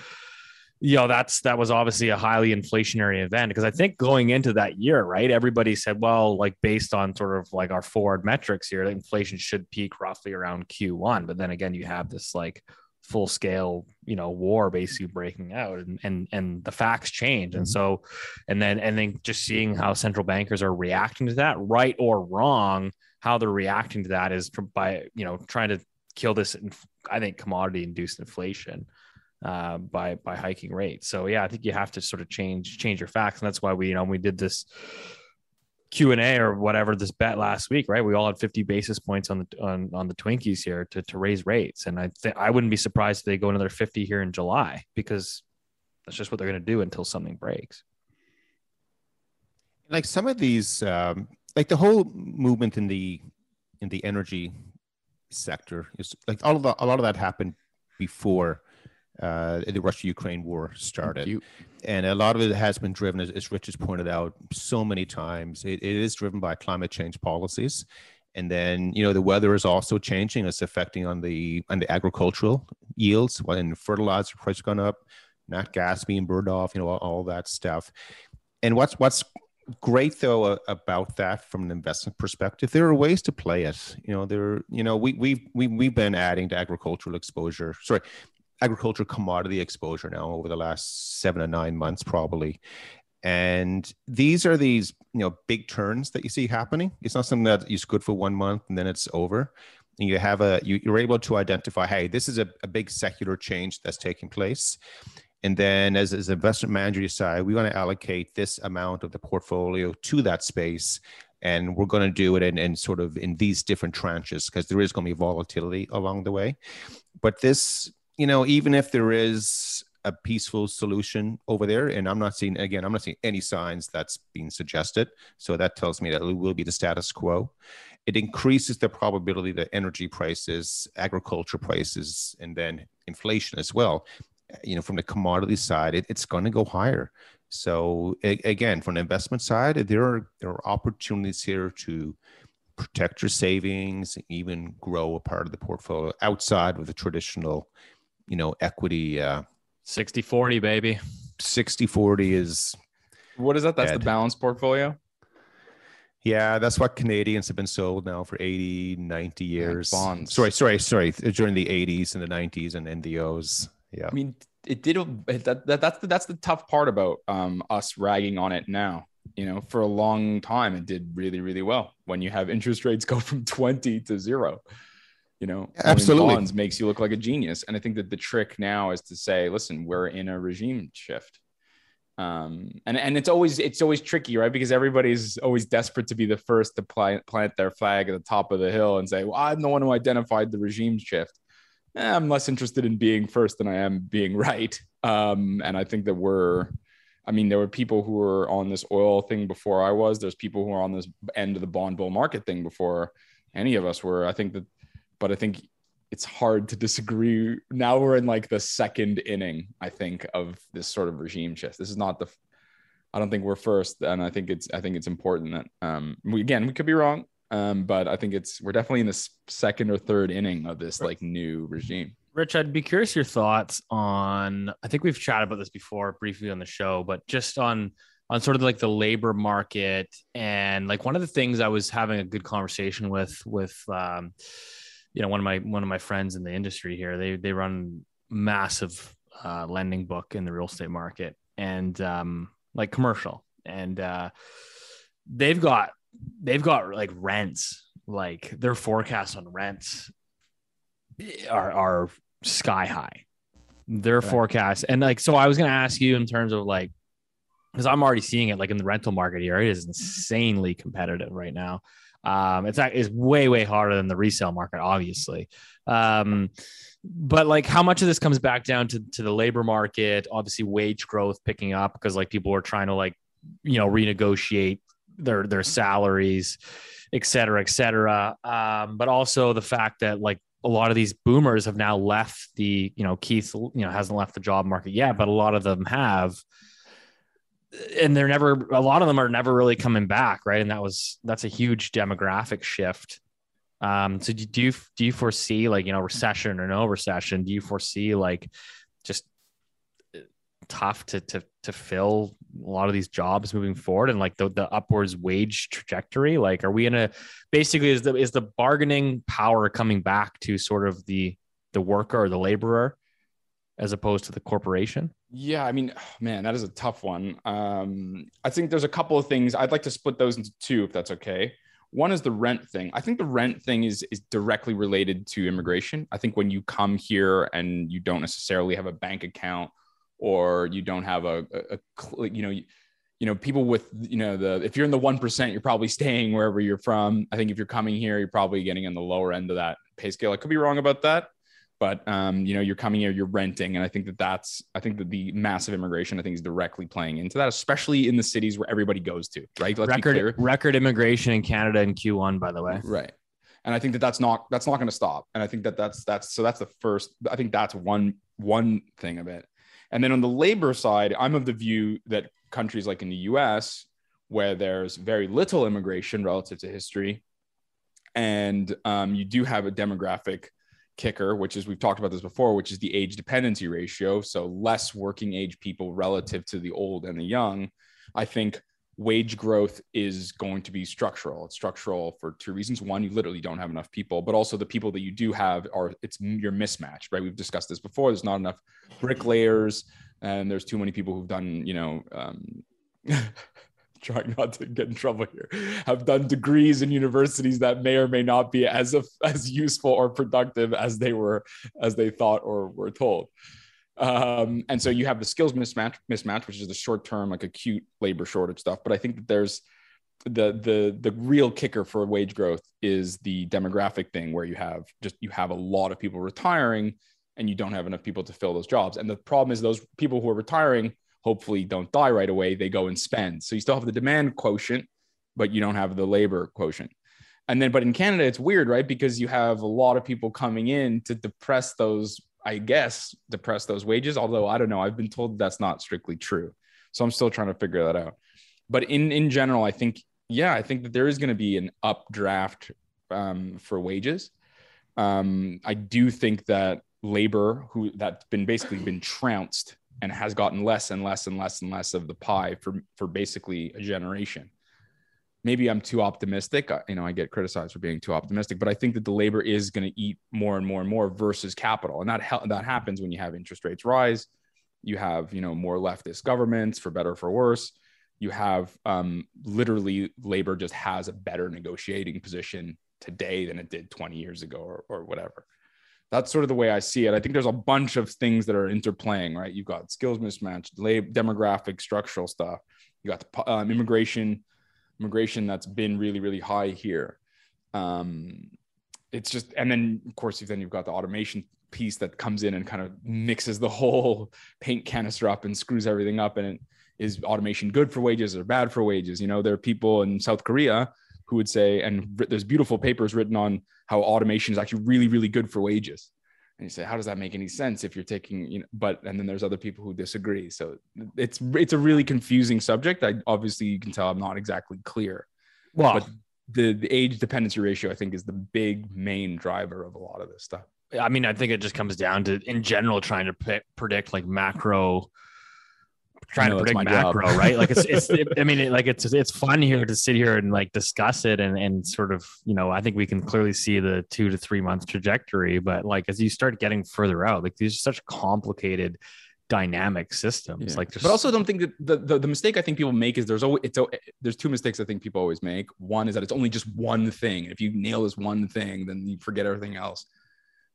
you know that's that was obviously a highly inflationary event because i think going into that year right everybody said well like based on sort of like our forward metrics here inflation should peak roughly around q1 but then again you have this like full scale you know war basically breaking out and and and the facts change. And mm-hmm. so and then and then just seeing how central bankers are reacting to that right or wrong how they're reacting to that is by you know trying to kill this i think commodity induced inflation uh, by by hiking rates. So yeah, I think you have to sort of change change your facts, and that's why we you know we did this Q and A or whatever this bet last week, right? We all had 50 basis points on the on, on the Twinkies here to to raise rates, and I think I wouldn't be surprised if they go another 50 here in July because that's just what they're going to do until something breaks. Like some of these, um, like the whole movement in the in the energy sector is like all of the, a lot of that happened before uh, the Russia-Ukraine war started, and a lot of it has been driven, as, as Rich has pointed out so many times. It, it is driven by climate change policies, and then you know the weather is also changing. It's affecting on the on the agricultural yields. When fertilizer prices gone up, not gas being burned off, you know all, all that stuff. And what's what's great though about that from an investment perspective. There are ways to play it. You know, there. You know, we we we we've been adding to agricultural exposure. Sorry, agricultural commodity exposure now over the last seven or nine months, probably. And these are these, you know, big turns that you see happening. It's not something that is good for one month and then it's over. And you have a, you, are able to identify, hey, this is a, a big secular change that's taking place. And then as, as investment manager, you decide we want to allocate this amount of the portfolio to that space. And we're going to do it in, in sort of in these different tranches because there is going to be volatility along the way. But this, you know, even if there is a peaceful solution over there, and I'm not seeing again, I'm not seeing any signs that's being suggested. So that tells me that it will be the status quo. It increases the probability that energy prices, agriculture prices, and then inflation as well you know from the commodity side it, it's going to go higher so a, again from the investment side there are there are opportunities here to protect your savings even grow a part of the portfolio outside of the traditional you know equity uh 60 40 baby 60 40 is what is that that's dead. the balanced portfolio yeah, that's what Canadians have been sold now for 80, 90 years. Like bonds. Sorry, sorry, sorry. During the 80s and the 90s and NDOs. Yeah. I mean, it did that, that that's the that's the tough part about um, us ragging on it now. You know, for a long time, it did really really well. When you have interest rates go from twenty to zero, you know, absolutely bonds makes you look like a genius. And I think that the trick now is to say, listen, we're in a regime shift. Um, and and it's always it's always tricky, right? Because everybody's always desperate to be the first to plant plant their flag at the top of the hill and say, "Well, I'm the one who identified the regime shift." eh, I'm less interested in being first than I am being right. Um, and I think that we're, I mean, there were people who were on this oil thing before I was. There's people who are on this end of the bond bull market thing before any of us were. I think that, but I think it's hard to disagree. Now we're in like the second inning, I think, of this sort of regime shift. This is not the, I don't think we're first, and I think it's, I think it's important that, um, we again, we could be wrong. Um, but I think it's we're definitely in the second or third inning of this like new regime. Rich, I'd be curious your thoughts on. I think we've chatted about this before briefly on the show, but just on on sort of like the labor market and like one of the things I was having a good conversation with with um, you know one of my one of my friends in the industry here. They they run massive uh, lending book in the real estate market and um, like commercial and uh, they've got they've got like rents, like their forecasts on rents are are sky high. Their right. forecast and like so I was gonna ask you in terms of like because I'm already seeing it like in the rental market here. It is insanely competitive right now. Um, it's it's way way harder than the resale market, obviously. Um, but like, how much of this comes back down to to the labor market? Obviously, wage growth picking up because like people are trying to like you know renegotiate their their salaries, et cetera, et cetera. Um, but also the fact that like a lot of these boomers have now left the, you know, Keith, you know, hasn't left the job market yet, but a lot of them have. And they're never, a lot of them are never really coming back. Right. And that was, that's a huge demographic shift. Um, so do you, do you foresee like, you know, recession or no recession? Do you foresee like just tough to to to fill a lot of these jobs moving forward and like the, the upwards wage trajectory like are we in a basically is the is the bargaining power coming back to sort of the the worker or the laborer as opposed to the corporation? Yeah i mean man that is a tough one. Um i think there's a couple of things. I'd like to split those into two if that's okay. One is the rent thing. I think the rent thing is is directly related to immigration. I think when you come here and you don't necessarily have a bank account or you don't have a, a, a you know you, know people with you know the if you're in the 1% you're probably staying wherever you're from. I think if you're coming here you're probably getting on the lower end of that pay scale. I could be wrong about that but um, you know you're coming here you're renting and i think that that's i think that the massive immigration i think is directly playing into that especially in the cities where everybody goes to right? Let's record record immigration in canada in q1 by the way. Right. And i think that that's not that's not going to stop. And i think that that's that's so that's the first i think that's one one thing of it. And then on the labor side, I'm of the view that countries like in the US, where there's very little immigration relative to history, and um, you do have a demographic kicker, which is we've talked about this before, which is the age dependency ratio. So less working age people relative to the old and the young. I think wage growth is going to be structural. It's structural for two reasons. One, you literally don't have enough people, but also the people that you do have are it's your mismatch, right? We've discussed this before. There's not enough bricklayers, and there's too many people who've done, you know, um, trying not to get in trouble here, have done degrees in universities that may or may not be as as useful or productive as they were as they thought or were told. Um, and so you have the skills mismatch, mismatch, which is the short term, like acute labor shortage stuff. But I think that there's the the the real kicker for wage growth is the demographic thing where you have just you have a lot of people retiring and you don't have enough people to fill those jobs. And the problem is those people who are retiring hopefully don't die right away. They go and spend. So you still have the demand quotient, but you don't have the labor quotient. And then, but in Canada, it's weird, right? Because you have a lot of people coming in to depress those I guess, depress those wages. Although I don't know, I've been told that's not strictly true. So I'm still trying to figure that out. But in in general, I think yeah, I think that there is going to be an updraft um, for wages. Um, I do think that labor, who that's been basically been trounced and has gotten less and less and less and less of the pie for for basically a generation maybe I'm too optimistic. You know, I get criticized for being too optimistic, but I think that the labor is going to eat more and more and more versus capital, and that that happens when you have interest rates rise. You have you know more leftist governments, for better for worse. You have um, literally labor just has a better negotiating position today than it did 20 years ago or, or whatever. That's sort of the way I see it. I think there's a bunch of things that are interplaying, right? You've got skills mismatch, labor, demographic, structural stuff. You got the um, immigration immigration that's been really really high here um, it's just and then of course then you've got the automation piece that comes in and kind of mixes the whole paint canister up and screws everything up and it, is automation good for wages or bad for wages you know there are people in south korea who would say and there's beautiful papers written on how automation is actually really really good for wages. And you say how does that make any sense if you're taking you know but and then there's other people who disagree. So it's it's a really confusing subject. I obviously you can tell i'm not exactly clear. Well but the, the age dependency ratio i think is the big main driver of a lot of this stuff. I mean i think it just comes down to in general trying to p- predict like macro trying to predict macro, right? Like it's, it's, it, I mean, it, like it's, it's fun here to sit here and like discuss it and, and sort of, you know, I think we can clearly see the two to three month trajectory, but like as you start getting further out, like these are such complicated dynamic systems. Yeah. Like, but also don't think that the, the, the mistake I think people make is there's always, it's, there's two mistakes I think people always make. One is that it's only just one thing. If you nail this one thing, then you forget everything else.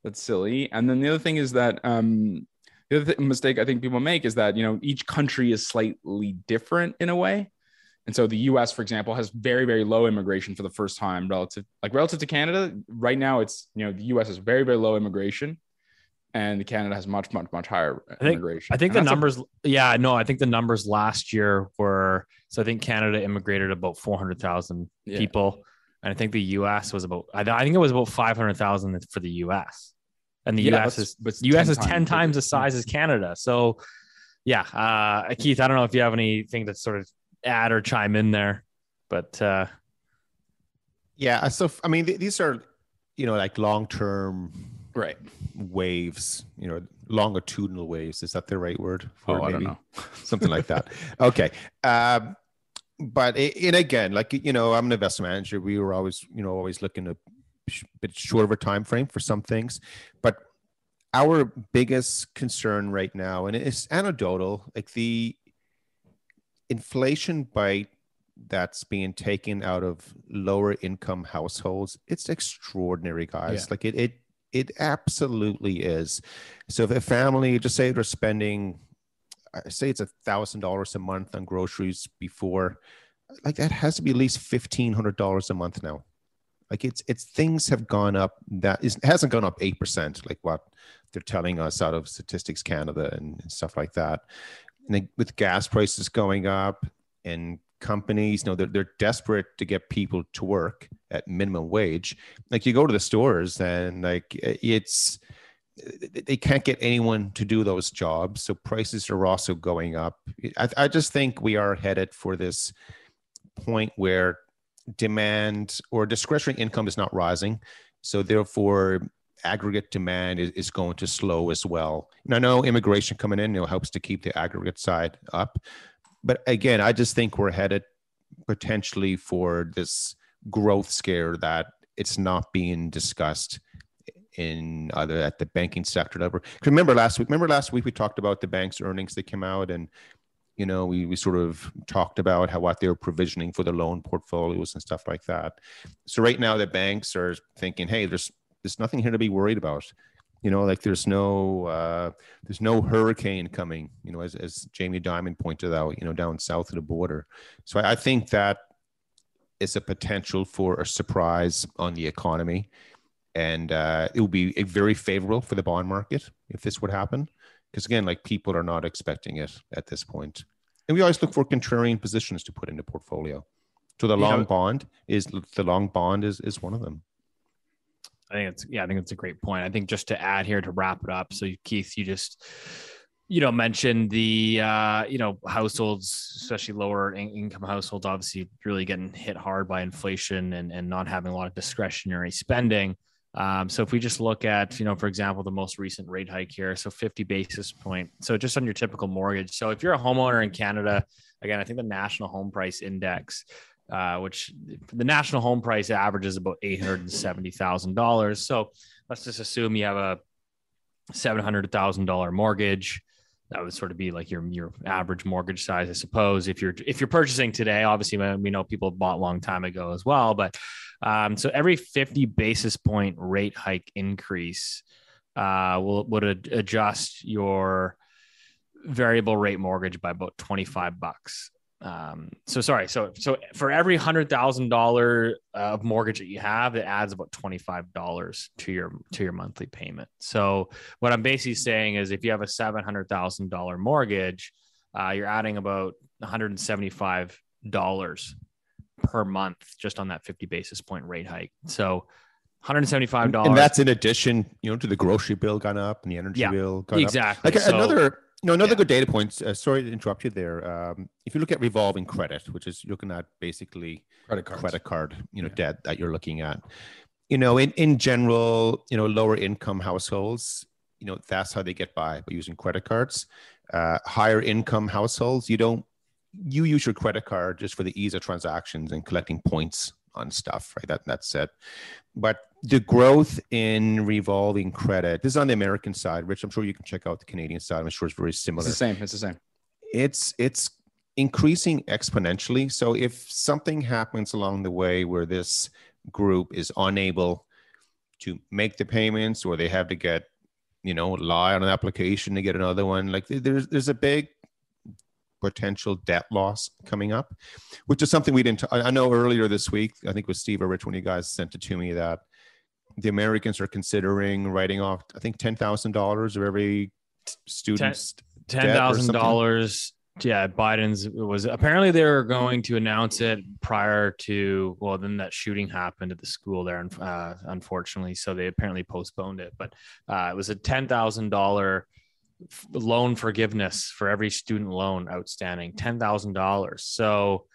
That's silly. And then the other thing is that, um, the other th- mistake I think people make is that you know each country is slightly different in a way. And so the US, for example, has very, very low immigration for the first time relative, like relative to Canada. Right now, it's you know the US has very, very low immigration, and Canada has much, much, much higher I think, immigration. I think and the numbers, a, yeah, no, I think the numbers last year were so I think Canada immigrated about four hundred thousand yeah. people, and I think the US was about I, I think it was about five hundred thousand for the US and the yeah, US is but US 10 is 10 times the size as Canada. So yeah, uh, Keith, I don't know if you have anything to sort of add or chime in there, but uh, yeah, so I mean, these are you know like long term right waves, you know, longitudinal waves. Is that the right word? For oh, I don't know, something like that. Okay. Um, but it, and again, like you know, I'm an investment manager. We were always, you know, always looking to bit short of a time frame for some things but our biggest concern right now and it's anecdotal like the inflation bite that's being taken out of lower income households it's extraordinary guys. Yeah. like it it it absolutely is. So if a family just say they're spending I say it's a thousand dollars a month on groceries before like that has to be at least fifteen hundred dollars a month now like it's it's things have gone up that is hasn't gone up eight percent like what they're telling us out of Statistics Canada and, and stuff like that. And with gas prices going up and companies, you know, they're, they're desperate to get people to work at minimum wage. Like you go to the stores and like it's they can't get anyone to do those jobs, so prices are also going up. I, I just think we are headed for this point where demand or discretionary income is not rising. So therefore, aggregate demand is, is going to slow as well. And I know immigration coming in you know helps to keep the aggregate side up, but again, I just think we're headed potentially for this growth scare that it's not being discussed in other at the banking sector level. Remember last week? Remember last week we talked about the banks' earnings that came out, and you know we we sort of talked about how what they were provisioning for the loan portfolios and stuff like that. So right now the banks are thinking, hey, there's there's nothing here to be worried about. You know, like there's no uh, there's no hurricane coming. You know, as as Jamie Dimon pointed out, you know, down south of the border. So I, think that is a potential for a surprise on the economy and uh, it will be very favorable for the bond market if this would happen because again like people are not expecting it at this point and we always look for contrarian positions to put in the portfolio. So the long know, bond is the long bond is is one of them. I think it's yeah i think it's a great point. I think just to add here to wrap it up so keith you just you know mentioned the uh, you know households especially lower in- income households obviously really getting hit hard by inflation and, and not having a lot of discretionary spending um, so if we just look at, you know, for example, the most recent rate hike here, so 50 basis point, so just on your typical mortgage. So if you're a homeowner in Canada, again, I think the national home price index, uh, which the national home price average is about $870,000. So let's just assume you have a $700,000 mortgage. That would sort of be like your your average mortgage size, I suppose. If you're if you're purchasing today, obviously we know people bought a long time ago as well, but um, so every 50 basis point rate hike increase uh, will would adjust your variable rate mortgage by about 25 bucks. Um, so sorry, so so for every hundred thousand dollar of mortgage that you have, it adds about twenty five dollars to your to your monthly payment. So what I'm basically saying is, if you have a seven hundred thousand dollar mortgage, uh, you're adding about one hundred and seventy five dollars per month just on that 50 basis point rate hike. So $175. And that's in addition, you know, to the grocery bill gone up and the energy yeah, bill gone exactly. up. Like so, another, you know, another yeah. good data point. Uh, sorry to interrupt you there. Um, if you look at revolving credit, which is looking at basically credit card, credit card, you know, yeah. debt that you're looking at, you know, in, in general, you know, lower income households, you know, that's how they get by by using credit cards. Uh, higher income households, you don't you use your credit card just for the ease of transactions and collecting points on stuff, right? That that's it. But the growth in revolving credit, this is on the American side, Rich. I'm sure you can check out the Canadian side. I'm sure it's very similar. It's the same. It's the same. It's it's increasing exponentially. So if something happens along the way where this group is unable to make the payments or they have to get, you know, lie on an application to get another one, like there's there's a big potential debt loss coming up, which is something we didn't. I know earlier this week, I think it was Steve or Rich when you guys sent it to me that the Americans are considering writing off, I think ten thousand dollars of every student's ten thousand dollars. Yeah, Biden's was apparently they were going to announce it prior to well, then that shooting happened at the school there, uh, unfortunately. So they apparently postponed it, but uh, it was a ten thousand dollar loan forgiveness for every student loan outstanding, ten thousand dollars. So,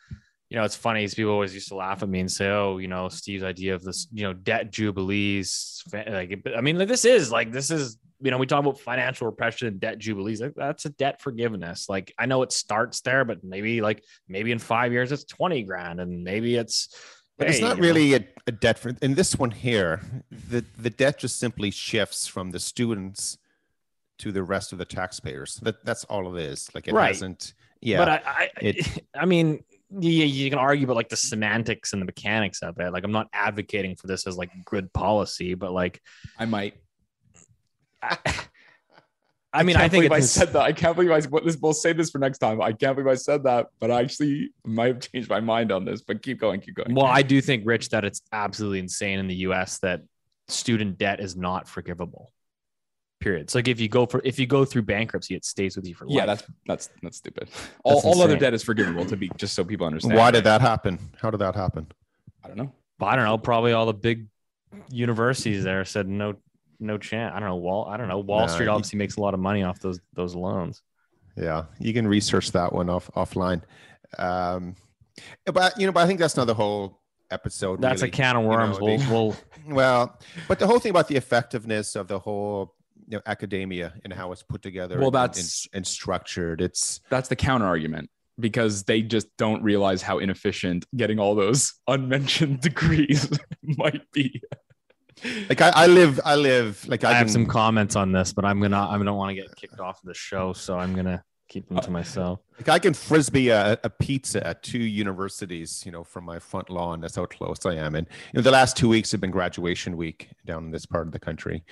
you know, it's funny. Is people always used to laugh at me and say, "Oh, you know, Steve's idea of this, you know, debt jubilees." Like, I mean, like, this is like this is you know, we talk about financial repression and debt jubilees. Like, That's a debt forgiveness. Like, I know it starts there, but maybe like maybe in five years it's twenty grand, and maybe it's. But hey, it's not really a, a, debt for in this one here. The the debt just simply shifts from the students to the rest of the taxpayers. That that's all it is. Like it right. hasn't. Yeah, but I, I, it, I mean, yeah, you can argue about like the semantics and the mechanics of it. Like I'm not advocating for this as like good policy, but like I might. I, I mean, I, I think I said that. I can't believe I what this. We'll say this for next time. I can't believe I said that, but I actually might have changed my mind on this. But keep going, keep going. Well, I do think, Rich, that it's absolutely insane in the U.S. that student debt is not forgivable period. It's like if you go for if you go through bankruptcy, it stays with you for life. Yeah, that's that's that's stupid. All, that's all other debt is forgivable to be just so people understand. Why did that happen? How did that happen? I don't know. I don't know. Probably all the big universities there said no no chance. I don't know. Wall I don't know. Wall Street obviously makes a lot of money off those those loans. Yeah, you can research that one off offline. Um, but you know, but I think that's not the whole episode. That's really. a can of worms. You know, we'll, we'll well, but the whole thing about the effectiveness of the whole you know, academia and how it's put together well that's and, and, structured it's that's the counter argument because they just don't realize how inefficient getting all those unmentioned degrees might be. Like I, I live, I live like I, I have can- some comments on this, but I'm gonna I don't want to get kicked off of the show, so I'm gonna keep them to uh, myself. Like I can frisbee a, a pizza at two universities, you know, from my front lawn. That's how close I am. And you know, the last two weeks have been graduation week down in this part of the country.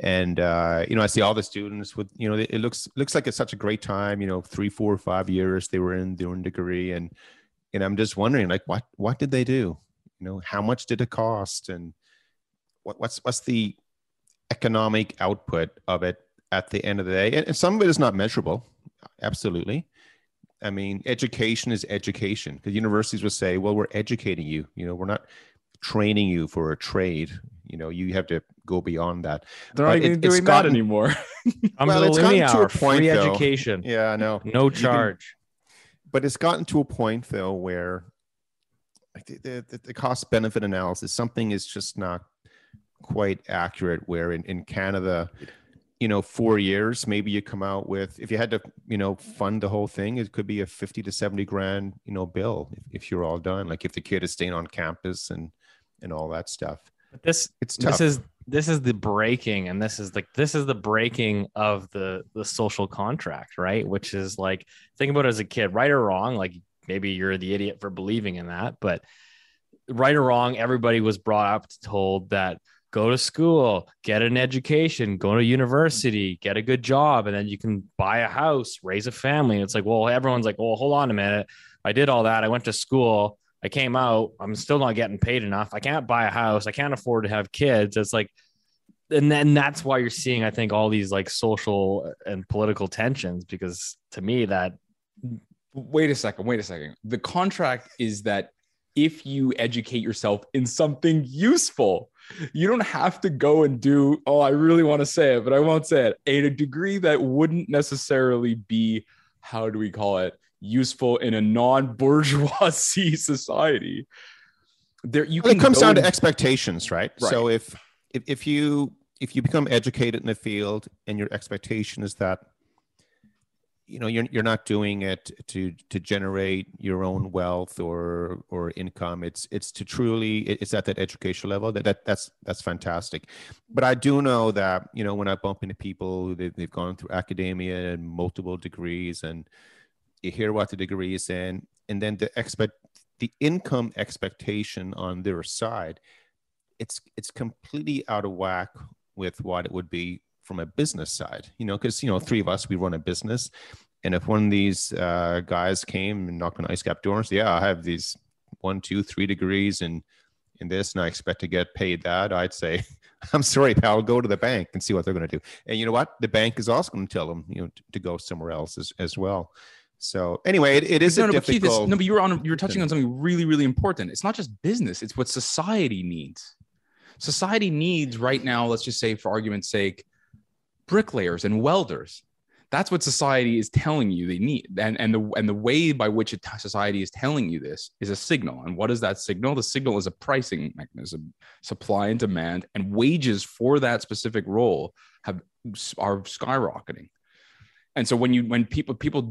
And uh, you know, I see all the students with, you know, it looks looks like it's such a great time. You know, three, four, five years they were in their own degree, and and I'm just wondering, like, what what did they do? You know, how much did it cost, and what, what's what's the economic output of it at the end of the day? And, and some of it is not measurable absolutely i mean education is education because universities will say well we're educating you you know we're not training you for a trade you know you have to go beyond that They're But not even it's doing that anymore. I'm Well, it's gotten to a Hour, point, free though. education, yeah i know no can- charge. but it's gotten to a point though where like the, the, the- the cost benefit analysis something is just not quite accurate where in, in canada you know four years maybe you come out with if you had to you know fund the whole thing it could be a 50 to 70 grand you know bill if, if you're all done like if the kid is staying on campus and and all that stuff But this it's tough. this is this is the breaking and this is like this is the breaking of the the social contract right? Which is like think about it as a kid right or wrong like maybe you're the idiot for believing in that but right or wrong everybody was brought up told that go to school get an education go to university get a good job and then you can buy a house raise a family. And it's like well everyone's like well hold on a minute. I did all that. I went to school I came out, I'm still not getting paid enough. I can't buy a house. I can't afford to have kids. It's like, and then that's why you're seeing, I think, all these like social and political tensions because to me, that wait a second, wait a second. The contract is that if you educate yourself in something useful, you don't have to go and do, oh, I really want to say it, but I won't say it. A degree that wouldn't necessarily be, how do we call it, useful in a non-bourgeoisie society. There you Well, it comes down to expectations right? Right. so if, if if you if you become educated in the field and your expectation is that you know you're, you're not doing it to to generate your own wealth or or income it's it's to truly it's at that educational level that, that that's that's fantastic but i do know that you know when i bump into people they, they've gone through academia and multiple degrees and you hear what the degree is in and then the expect the income expectation on their side it's it's completely out of whack with what it would be from a business side you know because you know three of us we run a business. And if one of these uh, guys came and knocked on IceCap doors yeah i have these one two three degrees in in this and i expect to get paid that i'd say i'm sorry pal go to the bank and see what they're going to do. And you know what? The bank is also going to tell them you know to, to go somewhere else as, as well so anyway it, it is no, a no, but Keith, difficult no, but you were on you were touching on something really, really important. It's not just business; it's what society needs. Society needs right now. Let's just say, for argument's sake, bricklayers and welders. That's what society is telling you they need, and and the and the way by which it, society is telling you this is a signal. And what is that signal? The signal is a pricing mechanism, supply and demand, and wages for that specific role have are skyrocketing. And so when you when people people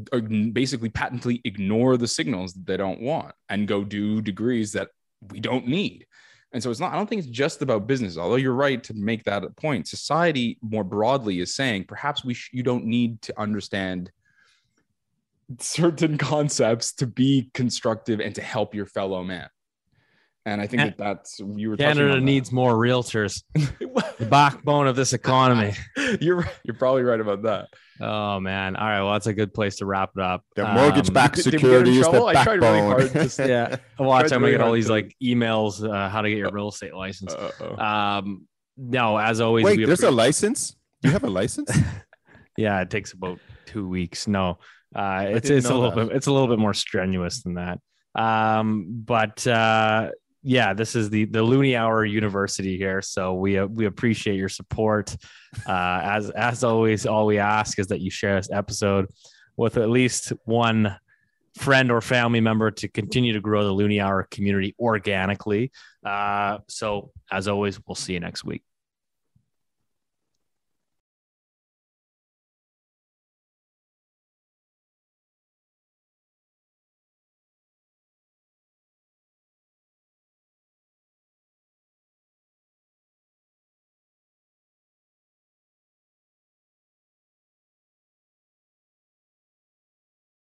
basically patently ignore the signals that they don't want and go do degrees that we don't need. And so it's not I don't think it's just about business. Although you're right to make that a point. Society more broadly is saying perhaps we sh- you don't need to understand certain concepts to be constructive and to help your fellow man. And I think that that's you were Canada on needs more realtors, the backbone of this economy. you're you're probably right about that. Oh man! All right, well that's a good place to wrap it up. the Um, mortgage-backed did- did we get in security is the trouble? I tried really backbone. hard to yeah, watch. Tried I'm gonna get all these to- like emails, uh, how to get your real estate license. Uh-oh. Um, no, as always, Wait, we there's a appre- license? You have a license? yeah, it takes about two weeks. No, uh, it's it's a little that. bit it's a little bit more strenuous than that. Um, but uh, yeah, this is the the Loonie Hour University here, so we uh, we appreciate your support. Uh, as as always, all we ask is that you share this episode with at least one friend or family member to continue to grow the Loonie Hour community organically. Uh, so as always, we'll see you next week.